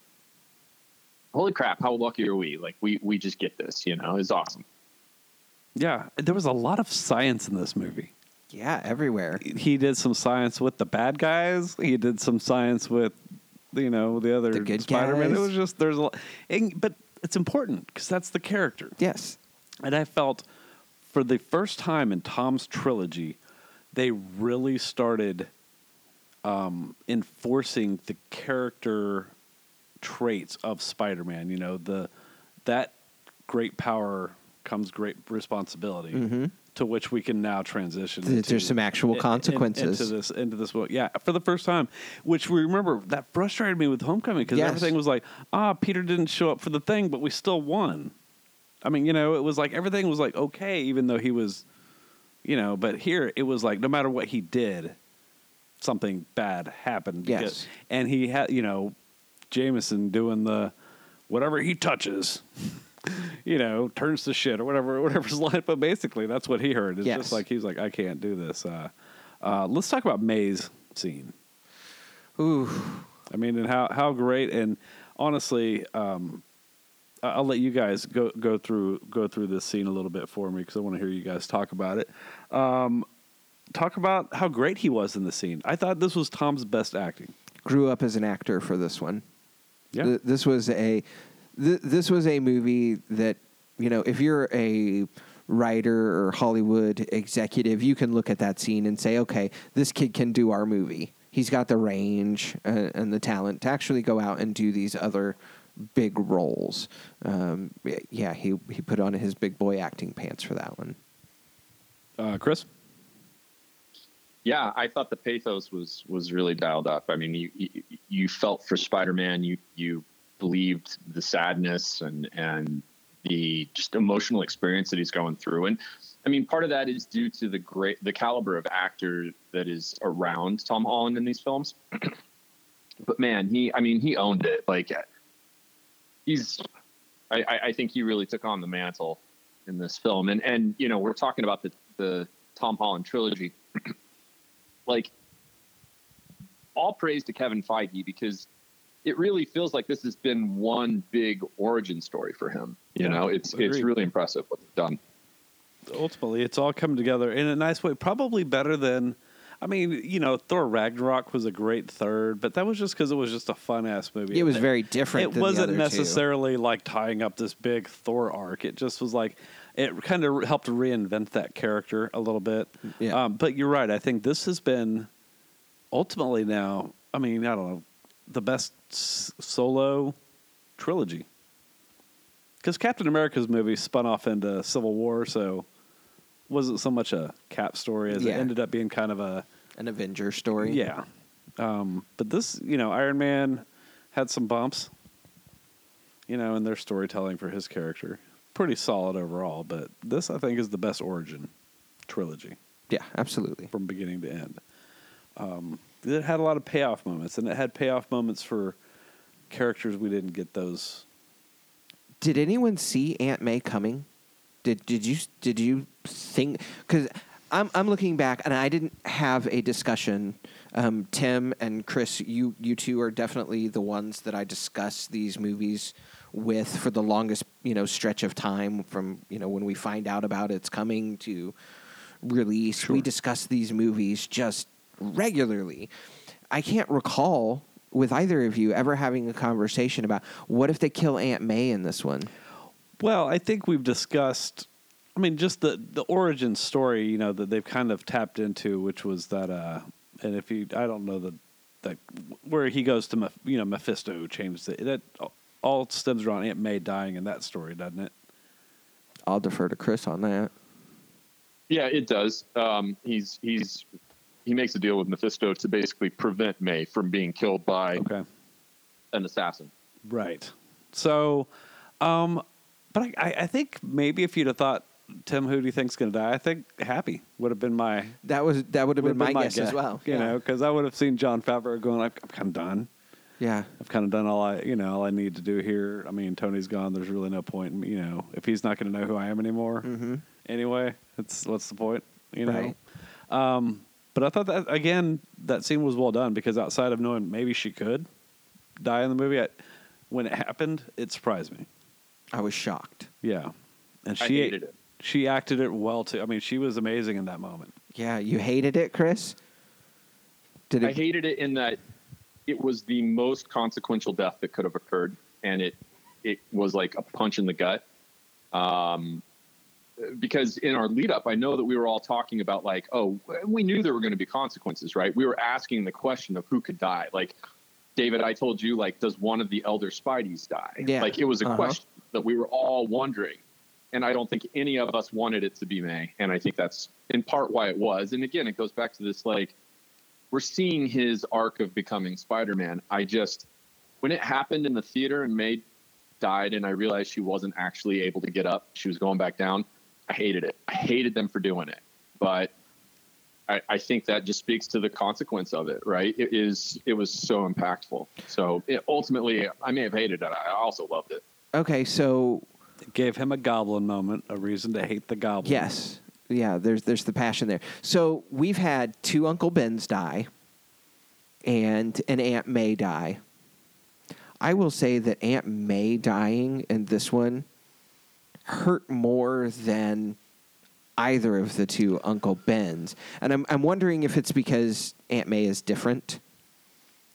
holy crap, how lucky are we? Like, we we just get this, you know, it's awesome. Yeah. There was a lot of science in this movie. Yeah, everywhere. He did some science with the bad guys. He did some science with, you know, the other The good Spider-Man. It was just there's a lot, and, but it's important because that's the character. Yes. And I felt for the first time in Tom's trilogy, they really started um, enforcing the character traits of Spider-Man. You know, the that great power comes great responsibility, Mhm. To which we can now transition. Th- into- there's some actual in- in- consequences. into this. Into this, book. yeah, for the first time. Which we remember that frustrated me with Homecoming because Yes. everything was like, ah, Peter didn't show up for the thing, but we still won. I mean, you know, it was like everything was like okay, even though he was, you know, but here it was like no matter what he did, something bad happened. Yes. and he had, you know, Jameson doing the whatever he touches, you know, turns to shit or whatever, whatever's line. But basically, that's what he heard. It's Yes. just like he's like, I can't do this. Uh, uh, let's talk about May's scene. Ooh. I mean, and how how great and honestly, um, I'll let you guys go go through go through this scene a little bit for me because I want to hear you guys talk about it. Um, talk about how great he was in the scene. I thought this was Tom's best acting. Grew up as an actor for this one. Yeah, Th- this was a th- this was a movie that you know if you're a writer or Hollywood executive, you can look at that scene and say, okay, this kid can do our movie. He's got the range uh, and the talent to actually go out and do these other big roles. Um, yeah, he he put on his big boy acting pants for that one. uh, Chris. Yeah, I thought the pathos was was really dialed up. I mean, you you, you felt for Spider-Man, you you believed the sadness and and the just emotional experience that he's going through. And I mean, part of that is due to the great the caliber of actor that is around Tom Holland in these films. but man, he I mean, he owned it. Like he's I, I- think he really took on the mantle in this film. And and you know, we're talking about the the Tom Holland trilogy like all praise to Kevin Feige because it really feels like this has been one big origin story for him. You Yeah, know, it's it's really impressive what they've done. ultimately it's all coming together in a nice way probably better than i mean you know thor ragnarok was a great third but that was just because it was just a fun ass movie It was very different. it than wasn't other two. necessarily like tying up this big thor arc it just was like it kind of helped reinvent that character a little bit Yeah. um, but you're right i think this has been ultimately now i mean i don't know the best s- solo trilogy because captain america's movie spun off into civil war so wasn't so much a cap story as Yeah. it ended up being kind of a an Avenger story. yeah um, but this you know iron man had some bumps you know in their storytelling for his character pretty solid overall but this i think is the best origin trilogy yeah, absolutely. from beginning to end. Um, it had a lot of payoff moments, and it had payoff moments for characters we didn't get those. Did anyone see Aunt May coming? Did did you did you think? Because I'm I'm looking back, and I didn't have a discussion. Um, Tim and Chris, you you two are definitely the ones that I discuss these movies with for the longest you know stretch of time from you know when we find out about it's coming to release. Sure. We discuss these movies just regularly. I can't recall with either of you ever having a conversation about what if they kill Aunt May in this one. Well, I think we've discussed. I mean, just the the origin story, you know, that they've kind of tapped into, which was that. uh And if you, I don't know the that where he goes to, Meph- you know, Mephisto who changed it. That all stems around Aunt May dying in that story, doesn't it? I'll defer to Chris on that. Yeah, it does. Um, he's he's he makes a deal with Mephisto to basically prevent May from being killed by Okay. an assassin. Right. So, um, but I, I, I think maybe if you'd have thought Tim, who do you think's going to die? I think Happy would have been my That was that would have would been my guess guess as well. You Yeah. know, because I would have seen Jon Favreau going, like, I'm kind of done. Yeah. I've kind of done all I, you know, all I need to do here. I mean, Tony's gone. There's really no point in, you know, if he's not going to know who I am anymore. Mm-hmm. Anyway, it's what's the point, you know? Right. Um, but I thought that again, that scene was well done because outside of knowing maybe she could die in the movie, I, when it happened, it surprised me. I was shocked. Yeah, and I she hated it. she acted it well too. I mean, she was amazing in that moment. Yeah, you hated it, Chris. Did I hated it in that it was the most consequential death that could have occurred, and it it was like a punch in the gut. Um, because in our lead up, I know that we were all talking about like, oh, we knew there were going to be consequences, right? We were asking the question of who could die. Like, David, I told you, like, does one of the elder Spideys die? Yeah. Like, it was a Uh-huh. question that we were all wondering. And I don't think any of us wanted it to be May. And I think that's in part why it was. And again, it goes back to this like, we're seeing his arc of becoming Spider Man. I just, when it happened in the theater and May died and I realized she wasn't actually able to get up, she was going back down, I hated it. I hated them for doing it. But I, I think that just speaks to the consequence of it, right? It is, it was so impactful. So it, ultimately, I may have hated it. I also loved it. Okay, so It gave him a goblin moment, a reason to hate the goblin. yes, yeah. There's there's the passion there. So we've had two Uncle Bens die, and an Aunt May die. I will say that Aunt May dying and this one hurt more than either of the two Uncle Bens, and I'm I'm wondering if it's because Aunt May is different.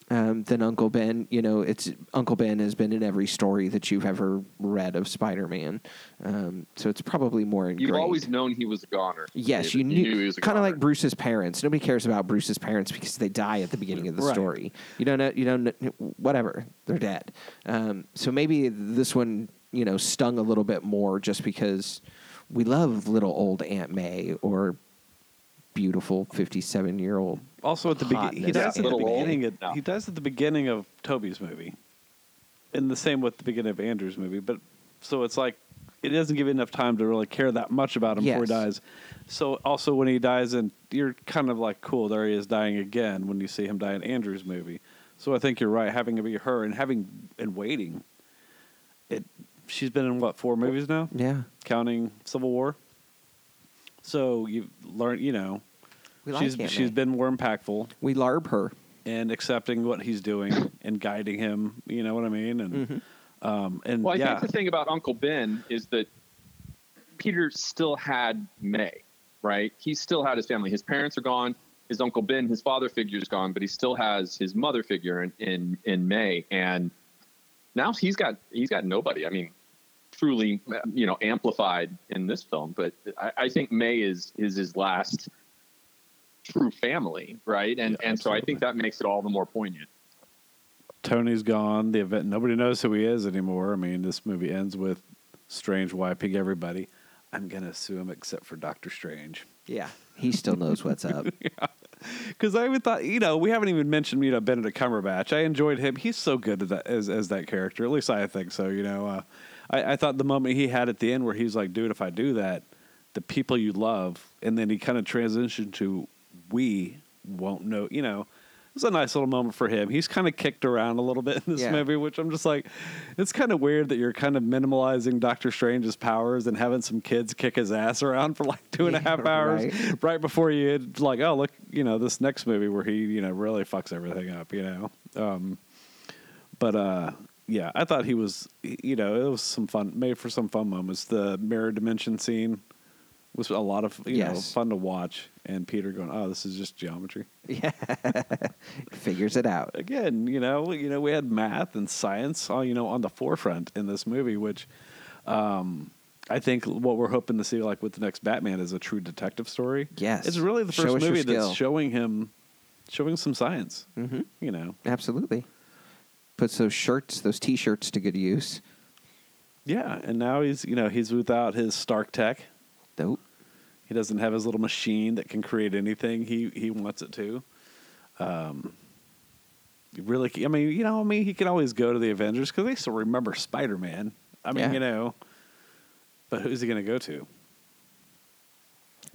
um, than Uncle Ben. You know, it's Uncle Ben has been in every story that you've ever read of Spider-Man, um, so it's probably more ingrained. You've always known he was a goner. Yes, David. you knew, he was kind of like Bruce's parents. Nobody cares about Bruce's parents because they die at the beginning of the Right. story. You don't know, you don't know, whatever. They're dead. Um, so maybe this one, you know, stung a little bit more just because we love little old Aunt May or beautiful fifty-seven-year-old. Also at the beginning, he does dies at the beginning. Of, No. He dies at the beginning of Tobey's movie, and the same with the beginning of Andrew's movie. But so it's like it doesn't give you enough time to really care that much about him before he dies. So also when he dies, and you're kind of like, cool, there he is dying again when you see him die in Andrew's movie. So I think you're right, having it be her and having and waiting. It. She's been in what four movies now, Yeah, counting Civil War. So you learn, you know, we like she's Aunt she's May. been more impactful we larb her. and accepting what he's doing and guiding him. You know what I mean? And Mm-hmm. um, and Well, I yeah, think the thing about Uncle Ben is that Peter still had May, right? He still had his family. His parents are gone. His Uncle Ben, his father figure is gone, but he still has his mother figure in, in, in May. And now he's got he's got nobody. I mean, truly, you know, amplified in this film. But I, I think May is is his last true family, right? And Yeah, and so I think that makes it all the more poignant. Tony's gone. The event nobody knows who he is anymore. I mean, this movie ends with Strange wiping everybody. I'm gonna assume except for Doctor Strange. Yeah, he still knows what's up. Because I even thought, you know, we haven't even mentioned, you know, Benedict Cumberbatch. I enjoyed him. He's so good at that as as that character. At least I think so. You know, uh, I, I thought the moment he had at the end where he's like, "Dude, if I do that, the people you love," and then he kind of transitioned to, "We won't know." You know, was a nice little moment for him. He's kind of kicked around a little bit in this Yeah. movie, which I'm just like, it's kind of weird that you're kind of minimalizing Doctor Strange's powers and having some kids kick his ass around for like two and a Yeah, half hours right. right before you had like, oh look, you know, this next movie where he, you know, really fucks everything up, you know. Um, but uh, yeah, I thought he was, you know, it was some fun, made for some fun moments. The mirror dimension scene was a lot of, you know, fun to watch. And Peter going, oh, this is just geometry. yeah, figures it out. Again, you know, you know, we had math and science, all you know, on the forefront in this movie, which. Um, I think what we're hoping to see, like with the next Batman, is a true detective story. Yes. it's really the first movie that's showing him, showing some science. Mm-hmm. You know, Absolutely. Puts those shirts, those T-shirts, to good use. yeah. And now he's, you know, he's without his Stark tech. Nope. He doesn't have his little machine that can create anything he he wants it to. Um, really, I mean, you know, I mean, he can always go to the Avengers because they still remember Spider Man. I mean, Yeah. you know, but who's he going to go to?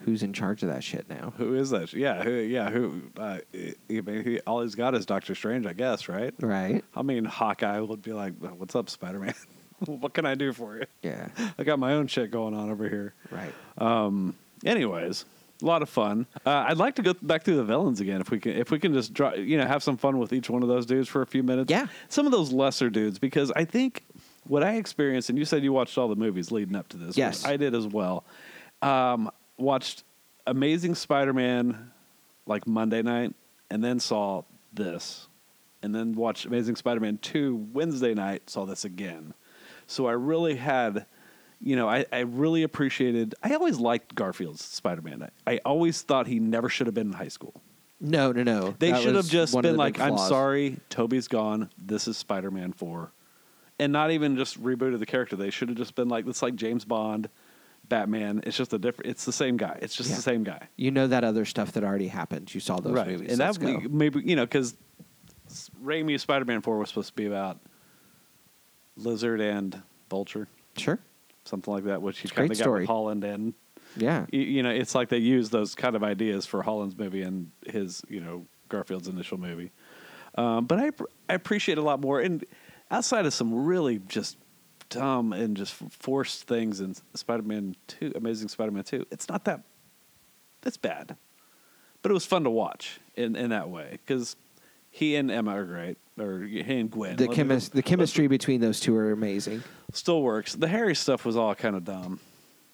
who's in charge of that shit now. Who is that? Yeah, who, yeah, who? Uh, he, he, all he's got is Doctor Strange, I guess, right? Right. I mean, Hawkeye would be like, "What's up, Spider Man? what can I do for you? Yeah. I got my own shit going on over here." Right. Um. Anyways, a lot of fun. Uh, I'd like to go back through the villains again if we can. If we can just draw, you know, have some fun with each one of those dudes for a few minutes. Yeah. Some of those lesser dudes, because I think what I experienced, and you said you watched all the movies leading up to this. Yes. I did as well. Um, watched Amazing Spider-Man like Monday night, and then saw this, and then watched Amazing Spider-Man two Wednesday night. Saw this again. So I really had, you know, I, I really appreciated. I always liked Garfield's Spider-Man. I, I always thought he never should have been in high school. No, no, no. They That should have was just one of been the like, "I'm flaws. sorry, Tobey's gone. This is Spider-Man 4." And not even just rebooted the character. They should have just been like, "It's like James Bond, Batman. It's just a different. It's the same guy. It's just Yeah. the same guy." You know that other stuff that already happened. You saw those right. movies. And Let's that go. maybe you know because Raimi's Spider-Man 4 was supposed to be about Lizard and Vulture, Sure. Something like that, which you It's a great kind of got story. Holland and Yeah. you, you know, it's like they use those kind of ideas for Holland's movie and his, you know, Garfield's initial movie. Um, but I, I appreciate a lot more. And outside of some really just dumb and just forced things in Spider-Man Two, Amazing Spider-Man Two, it's not that. It's bad, but it was fun to watch in in that way because he and Emma are great, or and Gwen. The chemis- the chemistry between those two are amazing. still works. The Harry stuff was all kind of dumb.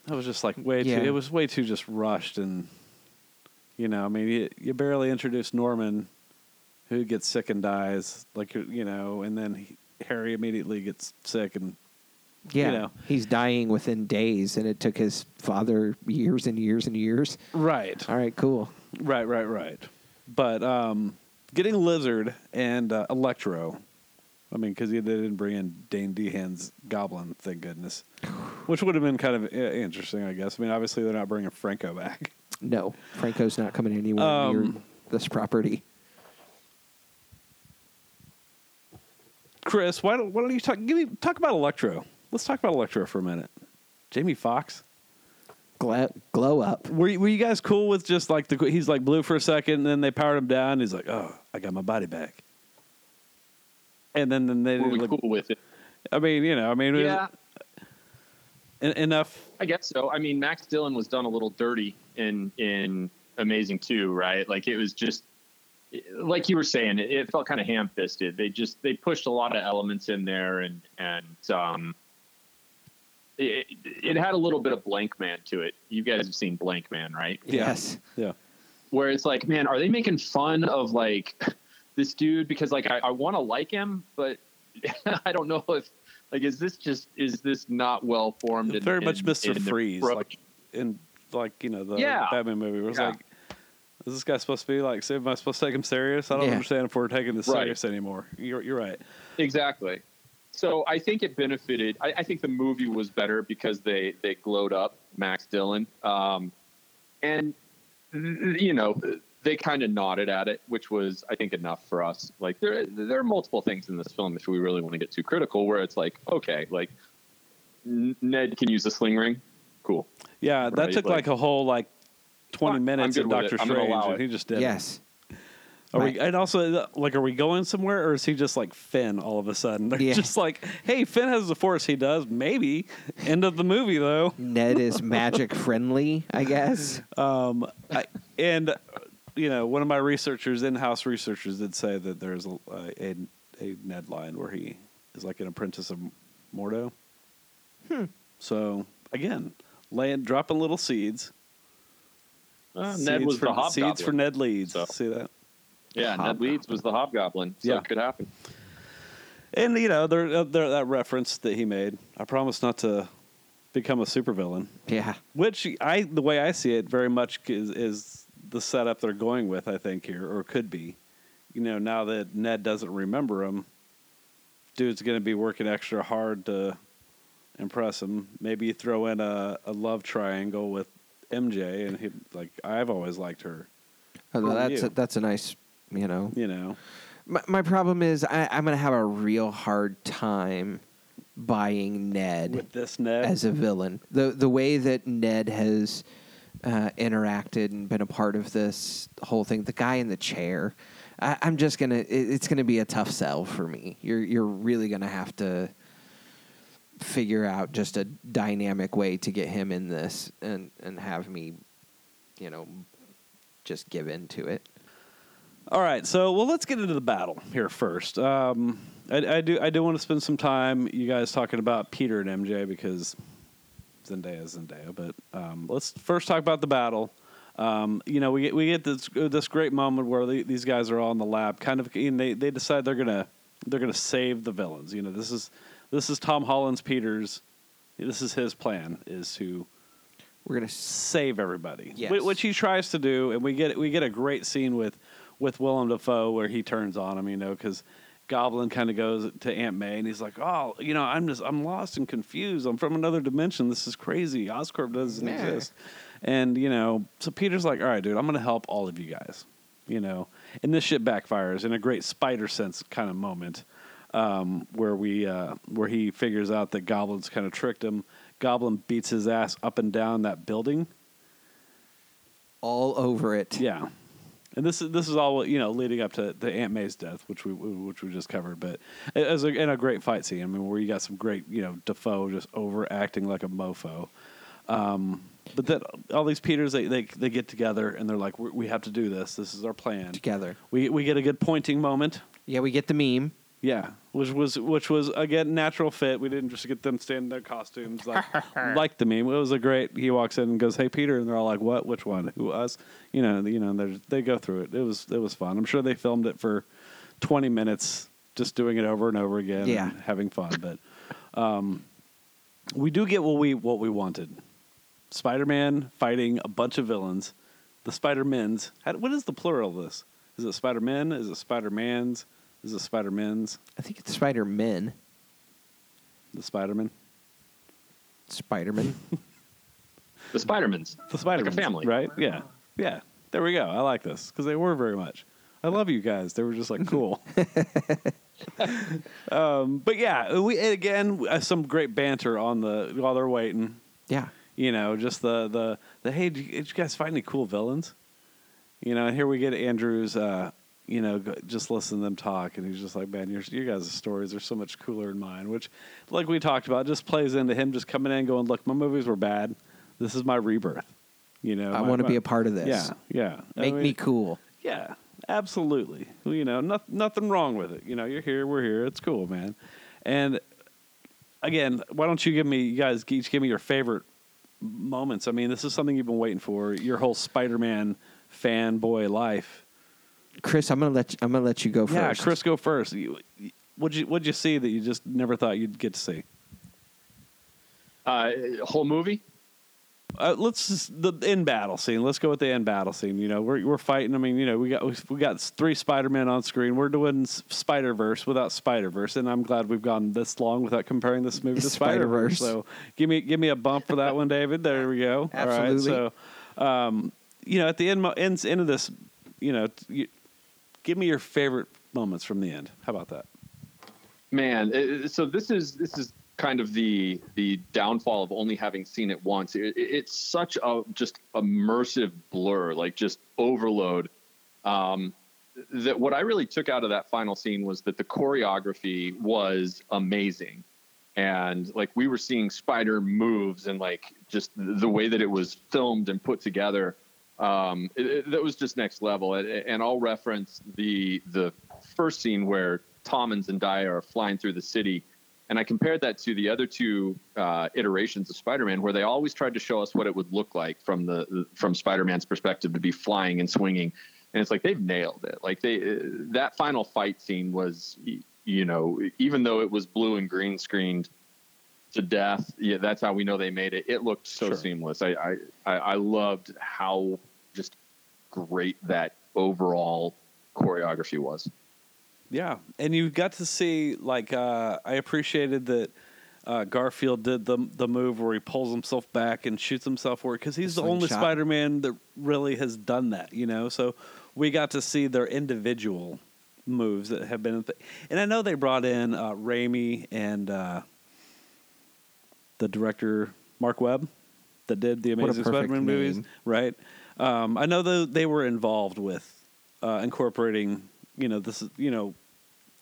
That was just like way Yeah. too. It was way too just rushed, and you know, I mean, you, you barely introduce Norman, who gets sick and dies, like you know, and then he, Harry immediately gets sick, and Yeah. know. He's dying within days, and it took his father years and years and years. right, All right, cool. right, right, right. But um, getting Lizard and uh, Electro. I mean, because they didn't bring in Dane DeHaan's Goblin, thank goodness. Which would have been kind of uh, interesting, I guess. I mean, obviously they're not bringing Franco back. No, Franco's not coming anywhere near Um, this property. Chris, why don't, why don't you talk? Give me talk about Electro. Let's talk about Electro for a minute. Jamie Foxx, Glow, glow up. Were were you guys cool with just like the he's like blue for a second, and then they powered him down. He's like, oh, I got my body back. And then, then they Were we like, cool with it? I mean, you know, I mean, it was Yeah, en- enough. I guess so. I mean, Max Dillon was done a little dirty in in Amazing Two, right? Like it was just like you were saying, it, it felt kind of ham fisted. They just they pushed a lot of elements in there, and and um, it, it had a little bit of Blankman to it. You guys have seen Blankman, right? Yes. Yeah, Where it's like, man, are they making fun of like this dude? Because like I, I want to like him, but I don't know if like is this just is this not well formed? very much Mister in Freeze, approach? like in like you know the Yeah. Batman movie. Where it's Yeah. like, is this guy supposed to be like? Am I supposed to take him serious? I don't Yeah. understand if we're taking this Right. serious anymore. You're you're right. Exactly. So I think it benefited. I, I think the movie was better because they they glowed up Max Dillon, um, and you know they kind of nodded at it, which was I think enough for us. Like there there are multiple things in this film if we really want to get too critical, where it's like okay, like Ned can use a sling ring, cool. Yeah, that Right, took like, like- a whole like twenty minutes good of Doctor it. I'm Strange, and he just did. it. Yes. Are Right. we, and also, like, are we going somewhere, or is he just like Finn all of a sudden? They're Yeah. just like, hey, Finn has the Force. He does. Maybe. End of the movie, though. Ned is magic friendly, I guess. Um, I, and uh, you know, one of my researchers, in-house researchers, did say that there's a, a, a Ned line where he is like an apprentice of Mordo. Hmm. So again, laying dropping little seeds. Uh, seeds Ned was for, the hobgoblin. seeds for Ned Leeds. So- See that? Yeah, Ned Leeds was the hobgoblin, so Yeah. it could happen. And you know, there, uh, there that reference that he made. I promise not to become a supervillain. Yeah. Which I, the way I see it, very much is, is the setup they're going with. I think here, or could be. You know, now that Ned doesn't remember him, dude's going to be working extra hard to impress him. Maybe you throw in a, a love triangle with MJ, and he like I've always liked her. Although Who are that's a, that's a nice, you know. You know, My, my problem is I, I'm going to have a real hard time buying Ned with this Ned, as a villain. The the way that Ned has uh, interacted and been a part of this whole thing. The guy in the chair, I, I'm just gonna. It, it's gonna be a tough sell for me. You're you're really gonna have to figure out just a dynamic way to get him in this and and have me, you know, just give in to it. All right, so well, let's get into the battle here first. Um, I, I do I do want to spend some time you guys talking about Peter and MJ because Zendaya is Zendaya, but um, let's first talk about the battle. Um, you know, we get we get this this great moment where the, these guys are all in the lab, kind of. and they they decide they're gonna they're gonna save the villains. You know, this is this is Tom Holland's Peter's. This is his plan is to We're gonna. save everybody, Yes. Which he tries to do, and we get we get a great scene with with Willem Dafoe where he turns on him, you know, because Goblin kind of goes to Aunt May and he's like, "Oh, you know, I'm just I'm lost and confused. I'm from another dimension. This is crazy. Oscorp doesn't Yeah. exist." And you know, so Peter's like, "All right, dude, I'm going to help all of you guys." You know, and this shit backfires in a great spider sense kind of moment. Um, where we uh, where he figures out that Goblin's kind of tricked him. Goblin beats his ass up and down that building, all over it. yeah, and this is this is all you know leading up to, to Aunt May's death, which we which we just covered. But as a, in a great fight scene, I mean, where you got some great you know Dafoe just overacting like a mofo. Um, but that all these Peters they, they they get together and they're like, we we have to do this. This is our plan. Together. We we get a good pointing moment. Yeah, we get the meme. Yeah, which was which was again natural fit. We didn't just get them standing in their costumes like like the meme. It was a great. He walks in and goes, "Hey Peter," and they're all like, "What? Which one? Who us?" You know, you know. They they go through it. It was it was fun. I'm sure they filmed it for 20 minutes, just doing it over and over again, Yeah. and having fun. But um, we do get what we what we wanted. Spider-Man fighting a bunch of villains. The Spider-Mens. How, what is the plural of this? Is it Spider-Men? Is it Spider-Mans? Is it Spider-Mens? I think it's Spider Man. The Spider-Man? Spider Man. The Spidermans. The Spider-Man. family. Right? Yeah. Yeah. There we go. I like this because they were very much. I love you guys. They were just like cool. um, but yeah, we and again uh, some great banter on the while they're waiting. yeah. You know, just the the the hey, did you, did you guys find any cool villains? You know, and here we get Andrews. Uh, you know, just listen to them talk, and he's just like, man, your you guys' stories are so much cooler than mine. Which, like we talked about, just plays into him just coming in and going, look, my movies were bad. This is my rebirth. You know, I want to be a part of this. Yeah, yeah. I Make mean, me cool. yeah, absolutely. Well, You know, not, nothing wrong with it. You know, you're here, we're here. It's cool, man. And again, why don't you give me, you guys, each give me your favorite moments? I mean, this is something you've been waiting for your whole Spider-Man fanboy life. Chris, I'm gonna let you, I'm gonna let you go first. Yeah, first. Chris, go first. You, you- what'd you What'd you see that you just never thought you'd get to see? Uh, whole movie. Uh, let's just, the end battle scene. Let's go with the end battle scene. You know, we're we're fighting. I mean, you know, we got we got three Spider Men on screen. We're doing Spider Verse without Spider Verse, and I'm glad we've gone this long without comparing this movie to Spider Verse. So give me give me a bump for that one, David. There we go. Absolutely. All right. So, um, you know, at the end mo- ends end of this, you know, you, give me your favorite moments from the end. How about that? Man, so this is this is kind of the the downfall of only having seen it once. It- it's such a just immersive blur, like just overload. Um, that what I really took out of that final scene was that the choreography was amazing, and like we were seeing spider moves and like just the way that it was filmed and put together. Um, it, it- that was just next level. And, and I'll reference the the first scene where Tom and Zendaya are flying through the city. And I compared that to the other two uh, iterations of Spider-Man, where they always tried to show us what it would look like from the from Spider-Man's perspective to be flying and swinging. And it's like they've nailed it. Like they uh, that final fight scene was, you know, even though it was blue and green screened to death, yeah, that's how we know they made it. It looked so Sure. seamless. I, I I I loved how just great that overall choreography was. Yeah, and you got to see like uh, I appreciated that uh, Garfield did the the move where he pulls himself back and shoots himself forward because he's the only Spider-Man that really has done that. You know, so we got to see their individual moves that have been, and I know they brought in uh, Raimi and uh, the director Marc Webb. that did the Amazing Spider-Man movies, name. right? Um, I know that they were involved with uh, incorporating, you know, this you know.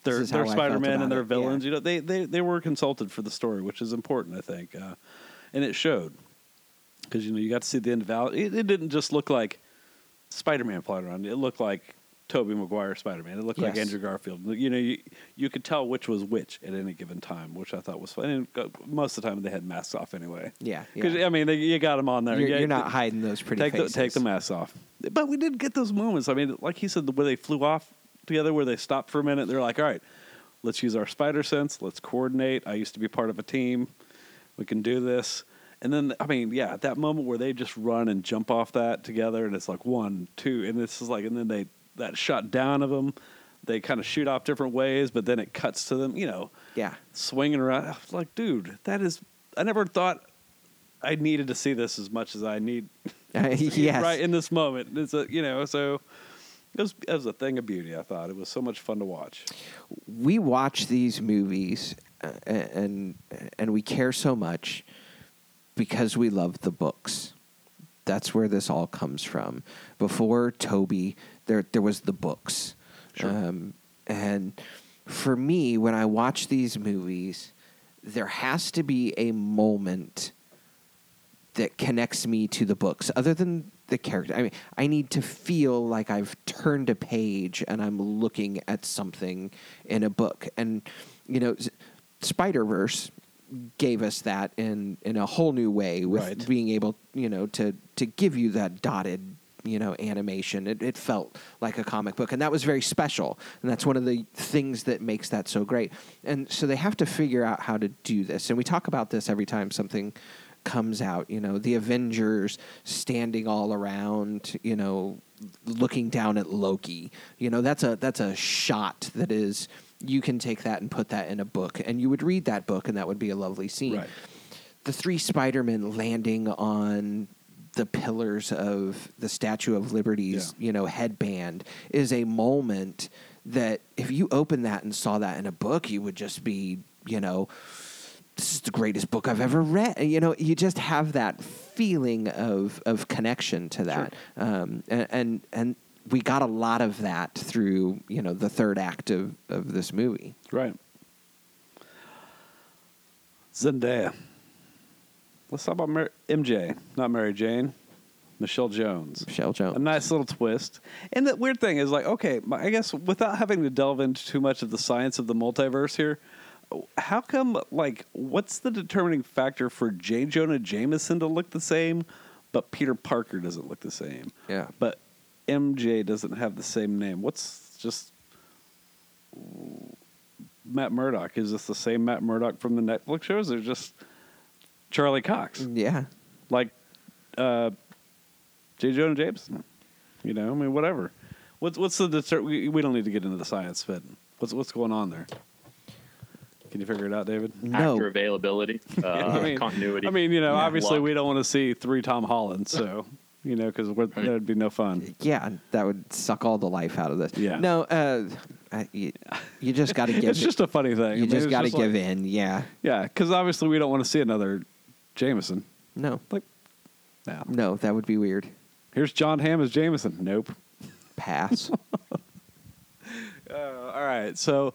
Their, This is how their Spider-Man and their it, yeah. villains, you know, they, they, they were consulted for the story, which is important, I think, uh, and it showed because you know you got to see the end of Al. It, it didn't just look like Spider-Man flying around; it looked like Tobey Maguire Spider-Man. It looked like Andrew Garfield. You know, you, you could tell which was which at any given time, which I thought was fun. And uh, most of the time, they had masks off anyway. Yeah, because yeah. I mean, they, you got them on there. You're, Yeah, you're not hiding those pretty take faces. the take the masks off. But we did get those moments. I mean, like he said, the where they flew off together, where they stopped for a minute. They're like, "All right, let's use our spider sense. Let's coordinate. I used to be part of a team. We can do this." And then, I mean, yeah, at that moment where they just run and jump off that together, and it's like one, two, and this is like, and then they that shot down of them. They kind of shoot off different ways, but then it cuts to them. You know, Yeah. swinging around. I was like, dude, that is. I never thought I needed to see this as much as I need Uh, yes. right in this moment. It's a you know so it was it was a thing of beauty. I thought it was so much fun to watch. we watch these movies uh, and and we care so much because we love the books. That's where this all comes from. Before Tobey, there there was the books, Sure. um, and for me, when I watch these movies, there has to be a moment that connects me to the books other than the character. I mean, I need to feel like I've turned a page and I'm looking at something in a book. And you know, Spider Verse gave us that in in a whole new way with Right. being able, you know, to to give you that dotted you know animation. It, it felt like a comic book and that was very special and that's one of the things that makes that so great. And so they have to figure out how to do this and we talk about this every time something comes out you know the avengers standing all around you know looking down at loki. You know that's a that's a shot that is you can take that and put that in a book and you would read that book and that would be a lovely scene. Right. the three Spider-Men landing on the pillars of the Statue of Liberty's, Yeah. you know, headband is a moment that if you open that and saw that in a book, you would just be, you know, this is the greatest book I've ever read. You know, you just have that feeling of of connection to that, um, and, and and we got a lot of that through you know the third act of of this movie. Right. Zendaya. Let's talk about Mar- MJ, not Mary Jane. Michelle Jones. Michelle Jones. A nice little twist. And the weird thing is, like, okay, my- I guess without having to delve into too much of the science of the multiverse here, how come, like, what's the determining factor for J. Jonah Jameson to look the same, but Peter Parker doesn't look the same? Yeah. But MJ doesn't have the same name. What's just Matt Murdock? Is this the same Matt Murdock from the Netflix shows, or just Charlie Cox? Yeah. like uh, J. Jonah Jameson. You know, I mean, whatever. What's what's the deter- we, we don't need to get into the science fit. What's what's going on there? Can you figure it out, David? No. Actor availability, uh, I mean, continuity. I mean, you know, Yeah. obviously Luck. we don't want to see three Tom Hollands, so you know, because that would be no fun. Yeah, that would suck all the life out of this. Yeah. No, uh, you, you just got to give. It's it- just a funny thing. I You mean, just got to like- give in. Yeah. Yeah, because obviously we don't want to see another Jameson. No. Like, no. No, that would be weird. Here's John Hamm as Jameson. Nope. Pass. Uh, all right. So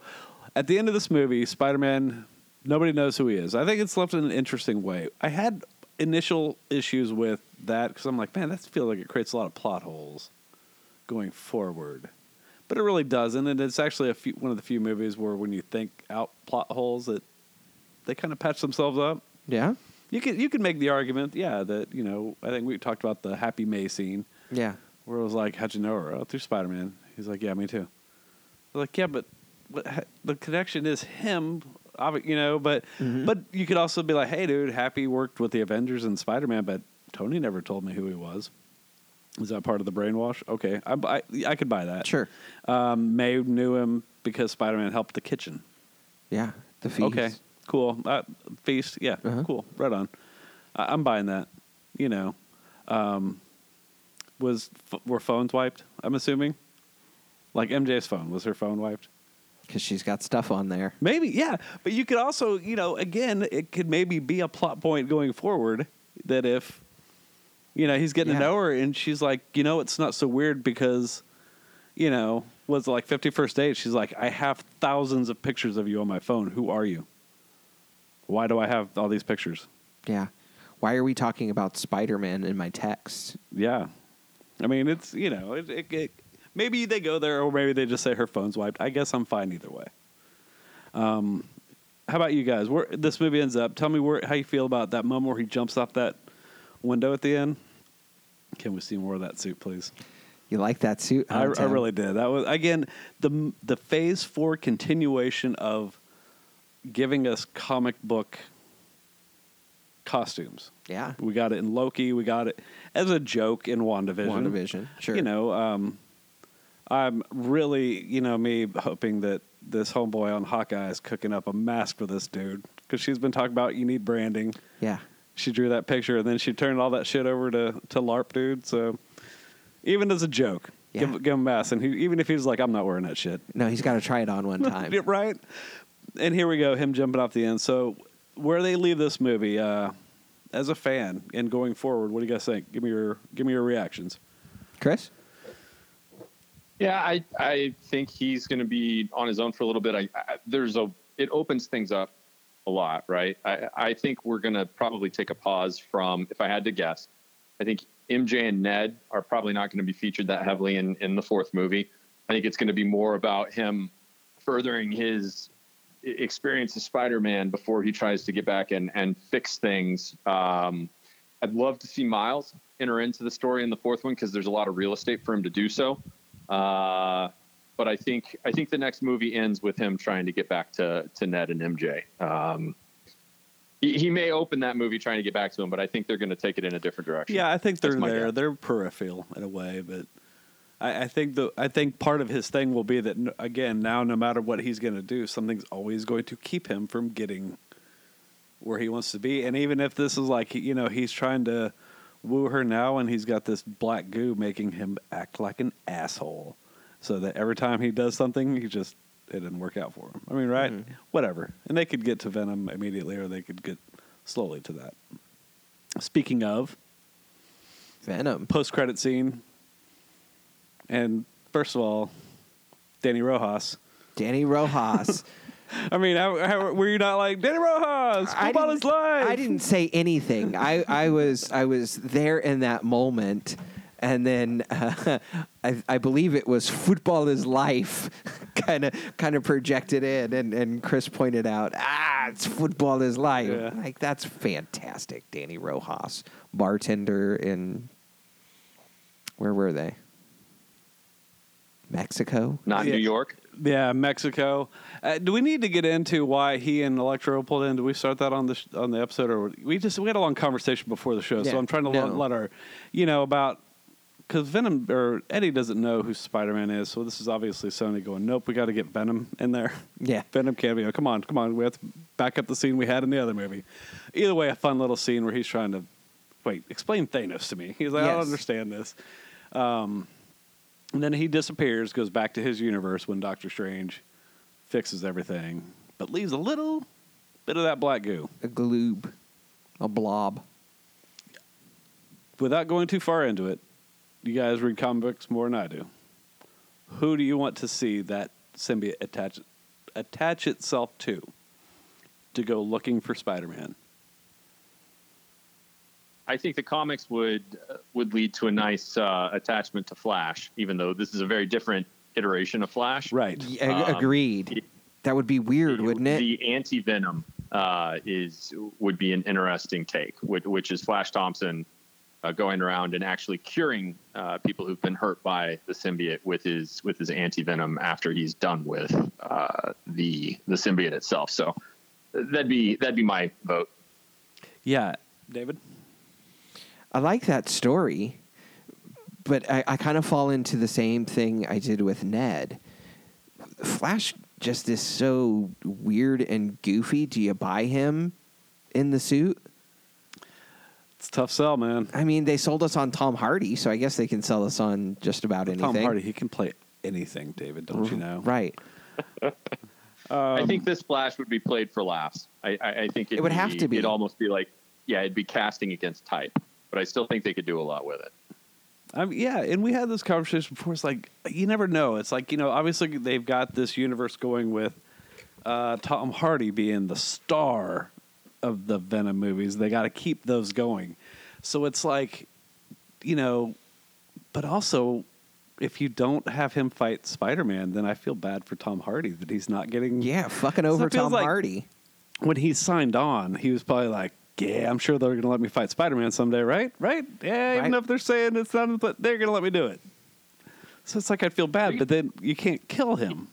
at the end of this movie, Spider Man, nobody knows who he is. I think it's left in an interesting way. I had initial issues with that because I'm like, man, that feels like it creates a lot of plot holes going forward. But it really doesn't. And it's actually a few, one of the few movies where when you think out plot holes, that they kind of patch themselves up. yeah. You can you can make the argument, yeah, that you know. I think we talked about the Happy May scene Yeah. where it was like, "How'd you know her?" Oh, through Spider Man. He's like, "Yeah, me too." They're like, "Yeah, but, but the connection is him, you know." But Mhm. but you could also be like, "Hey, dude, Happy worked with the Avengers and Spider Man, but Tony never told me who he was." Is that part of the brainwash? Okay, I I, I could buy that. Sure. Um, May knew him because Spider Man helped the kitchen. Yeah. The feast. Okay, cool. Uh, feast, yeah, Uh-huh. cool. Right on. I, I'm buying that. You know, um, was f- were phones wiped? I'm assuming. Like MJ's phone was her phone wiped? Because she's got stuff on there. Maybe, yeah. But you could also, you know, again, it could maybe be a plot point going forward that if You know, he's getting Yeah. to know her, and she's like, you know, it's not so weird because, you know, was like 51st date? She's like, I have thousands of pictures of you on my phone. Who are you? Why do I have all these pictures? Yeah. Why are we talking about Spider Man in my text? Yeah. I mean, it's, you know, it, it, it, maybe they go there or maybe they just say her phone's wiped. I guess I'm fine either way. Um, how about you guys? Where this movie ends up? Tell me where how you feel about that moment where he jumps off that window at the end. Can we see more of that suit, please? You like that suit? I, I really did. That was again the the Phase Four continuation of giving us comic book costumes. Yeah. We got it in Loki. We got it as a joke in WandaVision. WandaVision, sure. You know, um, I'm really, you know, me hoping that this homeboy on Hawkeye is cooking up a mask for this dude because she's been talking about you need branding. Yeah. She drew that picture and then she turned all that shit over to to LARP dude. So even as a joke, Yeah. give, give him a mask. And he, even if he's like, I'm not wearing that shit, No, he's got to try it on one time. Right? And here we go, him jumping off the end. So where they leave this movie, uh, as a fan and going forward, what do you guys think? Give me your give me your reactions. Chris? Yeah, I I think he's going to be on his own for a little bit. I, I there's a it opens things up a lot, right? I I think we're going to probably take a pause from if I had to guess. I think MJ and Ned are probably not going to be featured that heavily in in the fourth movie. I think it's going to be more about him furthering his experience as Spider-Man before he tries to get back and and fix things. Um, I'd love to see Miles enter into the story in the fourth one because there's a lot of real estate for him to do so. Uh, but I think I think the next movie ends with him trying to get back to to Ned and MJ. Um, he, he may open that movie trying to get back to him, but I think they're going to take it in a different direction. Yeah, I think they're there. guess. They're peripheral in a way, but I, I think the I think part of his thing will be that again now no matter what he's going to do, something's always going to keep him from getting where he wants to be. And even if this is like you know he's trying to woo her now, and he's got this black goo making him act like an asshole, so that every time he does something, he just it didn't work out for him. I mean, right? Mm-hmm. Whatever. And they could get to Venom immediately, or they could get slowly to that. Speaking of Venom. post credit scene. And first of all, Dani Rojas. Dani Rojas. I mean, how, how, were you not like Dani Rojas? Football is life. I didn't say anything. I, I was I was there in that moment, and then uh, I, I believe it was "Football is Life," kind of kind of projected in, and, and Chris pointed out, ah, it's "Football is Life." Yeah. Like that's fantastic. Dani Rojas, bartender in where were they? Mexico. not Yeah. New York. Yeah, Mexico. Uh, do we need to get into why he and Electro pulled in? Do we start that on the sh- on the episode, or we just we had a long conversation before the show? Yeah, so I'm trying to no. let, let our, you know, about because Venom or Eddie doesn't know who Spider Man is, so this is obviously Sony going, nope, we got to get Venom in there. Yeah. Venom cameo. Come on, come on. We have to back up the scene we had in the other movie. Either way, a fun little scene where he's trying to wait, explain Thanos to me. He's like, I don't understand this. Um, and then he disappears, goes back to his universe when Doctor Strange fixes everything, but leaves a little bit of that black goo. A gloob, a blob. Without going too far into it, you guys read comic books more than I do. Who do you want to see that symbiote attach attach itself to to go looking for Spider-Man? I think the comics would uh, would lead to a nice uh, attachment to Flash, even though this is a very different iteration of Flash. Right. Um, agreed. That would be weird, The- wouldn't it? The anti venom uh, is would be an interesting take, which, which is Flash Thompson uh, going around and actually curing uh, people who've been hurt by the symbiote with his with his anti venom after he's done with uh, the the symbiote itself. So that'd be that'd be my vote. Yeah, David. I like that story, but I, I kind of fall into the same thing I did with Ned. Flash just is so weird and goofy. Do you buy him in the suit? It's a tough sell, man. I mean, they sold us on Tom Hardy, so I guess they can sell us on just about anything. Tom Hardy, he can play anything, David. Don't you mm-hmm. know? Right. I think this Flash would be played for laughs. I, I, I think It would have to be. It'd almost be like yeah, it'd be casting against type. But I still think they could do a lot with it. I mean, yeah, and we had this conversation before. It's like you never know. It's like you know, obviously they've got this universe going with uh, Tom Hardy being the star of the Venom movies. They got to keep those going. So it's like, you know, but also if you don't have him fight Spider Man, then I feel bad for Tom Hardy that he's not getting. Yeah, fucking So it over feels Tom like- Hardy. When he signed on, he was probably like, "Yeah, I'm sure they're going to let me fight Spider Man someday, right? Right? Yeah, even if they're saying it's not, but they're going to let me do it." So it's like I feel bad, but then you can't kill him.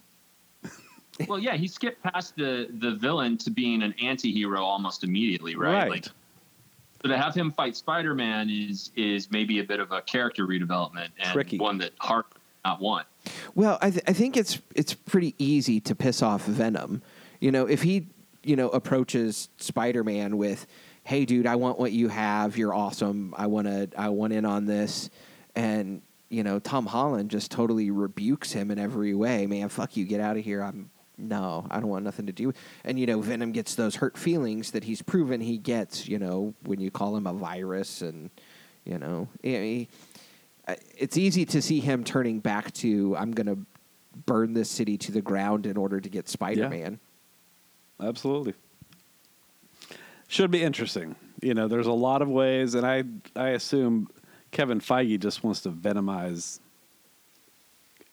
well, yeah, he skipped past the the villain to being an anti-hero almost immediately, right? Right. Like, so to have him fight Spider-Man is is maybe a bit of a character redevelopment and Tricky. one that Hart did not want. Well, I, th- I think it's it's pretty easy to piss off Venom. You know, if he you know approaches Spider-Man with, "Hey, dude, I want what you have. You're awesome. I want to. I want in on this," and you know, Tom Holland just totally rebukes him in every way. Man, fuck you. Get out of here. I'm no, I don't want nothing to do. And you know, Venom gets those hurt feelings that he's proven he gets. You know, when you call him a virus, and you know, he, it's easy to see him turning back to I'm going to burn this city to the ground in order to get Spider-Man. Absolutely. Should be interesting. You know, there's a lot of ways, and I I assume Kevin Feige just wants to venomize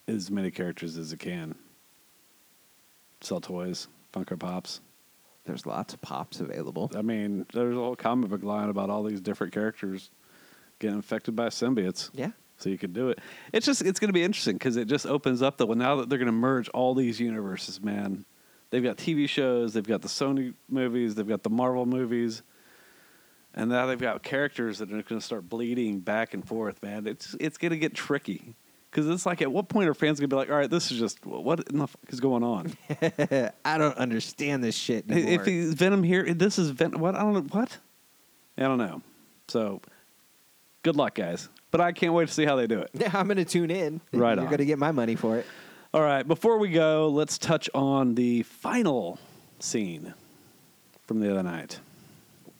as many characters as he can. Sell toys, Funko Pops. There's lots of pops available. I mean, there's a whole comic book line about all these different characters getting infected by symbiotes. Yeah. So you could do it. It's just it's going to be interesting because it just opens up the well now that they're going to merge all these universes. Man, they've got TV shows, they've got the Sony movies, they've got the Marvel movies, and now they've got characters that are going to start bleeding back and forth. Man, it's it's going to get tricky because it's like at what point are fans going to be like, all right, this is just what in the fuck is going on? I don't understand this shit anymore. if Venom here, this is Venom. What I don't know what. I don't know. So, good luck, guys. But I can't wait to see how they do it. yeah, I'm going to tune in. Right You're going to get my money for it. All right, before we go, let's touch on the final scene from the other night.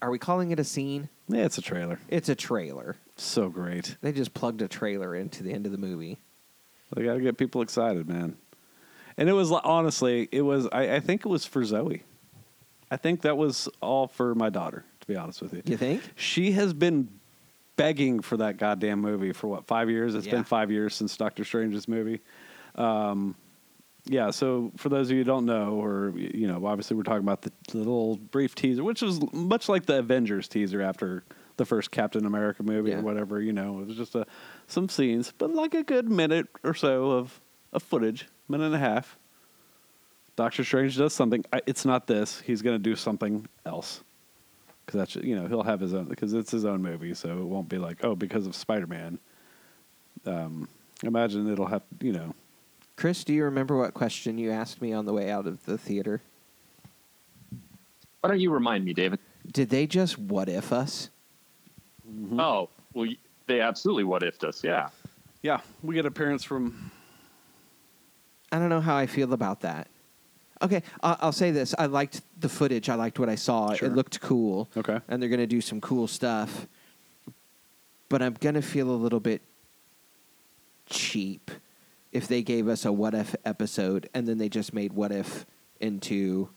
Are we calling it a scene? Yeah, it's a trailer. It's a trailer. So great. They just plugged a trailer into the end of the movie. They got to get people excited, man. And it was honestly, it was. I, I think it was for Zoe. I think that was all for my daughter. To be honest with you, You think? she has been begging for that goddamn movie for what five years? It's Yeah. been five years since Doctor Strange's movie. Um, yeah. So for those of you who don't know, or you know, obviously we're talking about the, the little brief teaser, which was much like the Avengers teaser after the first Captain America movie Yeah. or whatever. You know, it was just a some scenes, but like a good minute or so of of footage, minute and a half. Doctor Strange does something. I, it's not this. He's going to do something else because that's you know he'll have his own because it's his own movie, so it won't be like oh because of Spider Man. Um, imagine it'll have you know Chris, do you remember what question you asked me on the way out of the theater? Why don't you remind me, David? Did they just what if us? Mm-hmm. Oh, well, they absolutely what if us. Yeah. yeah we get appearance from I don't know how I feel about that. Okay, I'll, I'll say this: I liked the footage. I liked what I saw. Sure. It looked cool. Okay. and they're going to do some cool stuff. But I'm going to feel a little bit cheap if they gave us a what if episode and then they just made what if into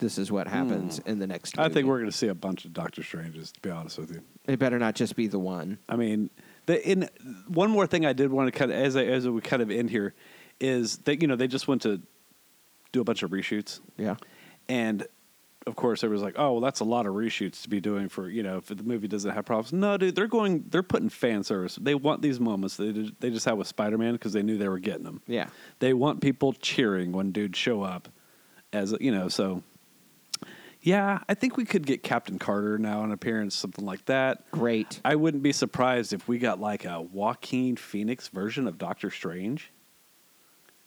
this is what happens in the next. Hmm. I think we're going to see a bunch of Doctor Stranges. To be honest with you, It better not just be the one. I mean, the in one more thing I did want to kind of as I, as we kind of end here is that you know they just went to do a bunch of reshoots Yeah. And of course, everyone's like, "Oh, well, that's a lot of reshoots to be doing for you know if the movie doesn't have problems." No, dude, they're going, they're putting fan service. They want these moments. They did- they just had with Spider Man because they knew they were getting them. Yeah. They want people cheering when dudes show up, as you know. So, yeah, I think we could get Captain Carter now an appearance, something like that. Great. I wouldn't be surprised if we got like a Joaquin Phoenix version of Doctor Strange.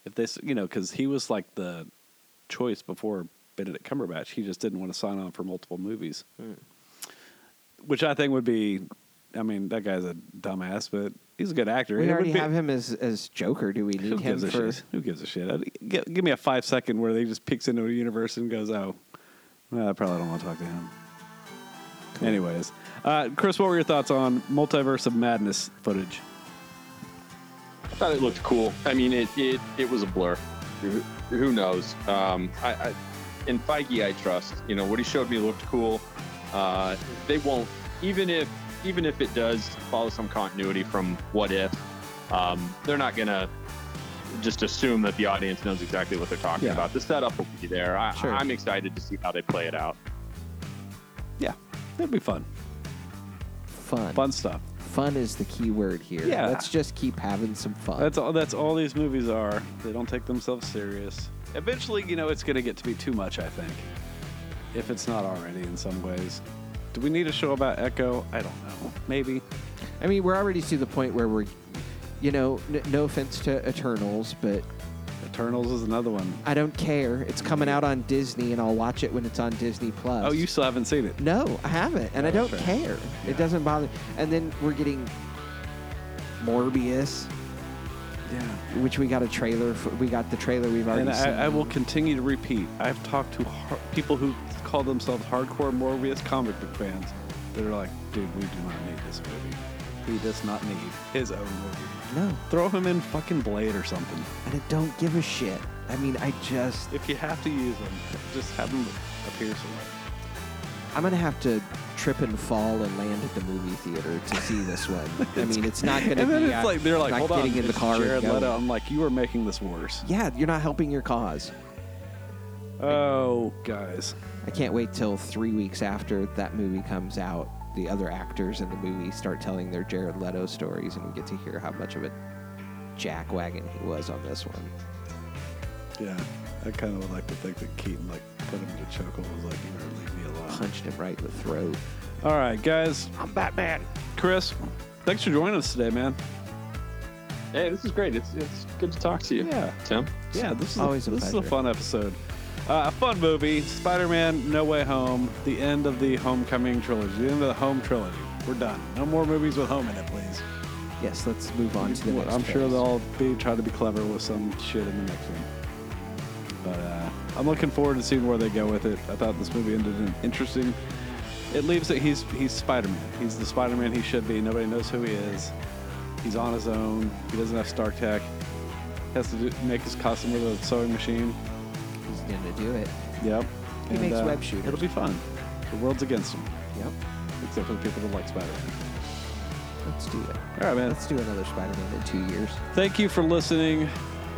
If this, you know, because he was like the choice before Benedict Cumberbatch. He just didn't want to sign on for multiple movies, which I think would be. I mean, that guy's a dumbass, but he's a good actor. We It already be- have him as as Joker. Do we Who need him gives a for? shit? Who gives a shit? I'd- Give, give me a five second where they just picks into a universe and goes, "Oh, well, I probably don't want to talk to him." Anyways, uh, Chris, what were your thoughts on Multiverse of Madness footage? I thought it looked cool. I mean, it it, it was a blur. Who, who knows? Um, I, I in Feige, I trust. You know what he showed me looked cool. Uh, they won't even if even if it does follow some continuity from What If. Um, they're not gonna just assume that the audience knows exactly what they're talking Yeah. about. The setup will be there. I, Sure. I'm excited to see how they play it out. Yeah, it'll be fun. Fun. Fun stuff. Fun is the key word here. Yeah. Let's just keep having some fun. That's all. That's all these movies are. They don't take themselves serious. Eventually, you know, it's going to get to be too much. I think, if it's not already in some ways. Do we need a show about Echo? I don't know. Maybe. I mean, we're already to the point where we're, you know, n- no offense to Eternals, but Eternals is another one. I don't care. It's coming out on Disney, and I'll watch it when it's on Disney Plus. Oh, you still haven't seen it? No, I haven't, and Oh, I don't right. care. Yeah. It doesn't bother. And then we're getting Morbius, Yeah. which we got a trailer. For, we got the trailer. We've already And seen. I, I will continue to repeat. I've talked to har- people who call themselves hardcore Morbius comic book fans that are like, dude, we do not need this movie. He does not need his own movie. No, Throw him in fucking Blade or something. and I don't give a shit. I mean, I just. If you have to use him, just have him appear somewhere. I'm gonna have to trip and fall and land at the movie theater to see this one. I mean, it's not gonna and then be. it's like they're like, hold on, getting in the car. Jared. Leto. I'm like, you are making this worse. Yeah, you're not helping your cause. Oh, guys. I can't wait till three weeks after that movie comes out. The other actors in the movie start telling their Jared Leto stories, and we get to hear how much of a jackwagon he was on this one. Yeah, I kind of would like to think that Keaton like put him in a chokehold. Was like, you better leave me alone. Punched him right in the throat. All right, guys. I'm Batman. Chris, thanks for joining us today, man. Hey, this is great. It's it's good to talk to you. Yeah. Tim. Yeah, this is Always a, a this is a fun episode. Uh, a fun movie, Spider-Man: No Way Home, the end of the Homecoming trilogy, the end of the Home trilogy. We're done. No more movies with home in it, please. Yes, let's move on to the next. I'm sure they'll be trying to be clever with some shit in the next one. But uh, I'm looking forward to seeing where they go with it. I thought this movie ended in interesting. It leaves it. He's he's Spider-Man. He's the Spider-Man he should be. Nobody knows who he is. He's on his own. He doesn't have Stark Tech. Has to do, make his costume with a sewing machine. He's gonna do it. Yep. He makes uh, web shooters. It'll be fun. The world's against him, Yep. except for the people that like Spider-Man. Let's do it. All right, man. Let's do another Spider-Man in two years. Thank you for listening,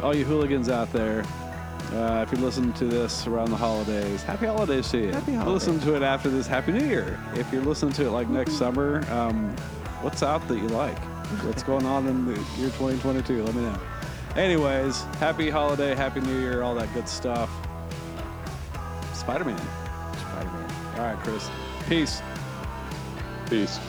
all you hooligans out there. Uh, if you listen to this around the holidays, happy holidays to you. Happy If holidays. Listen to it after this, happy New Year. If you're listening to it like next summer, um, what's out that you like? What's going on in the year 2022? Let me know. Anyways, happy holiday, happy New Year, all that good stuff. Spider Man. Spider-Man. All right, Chris. Peace. Peace.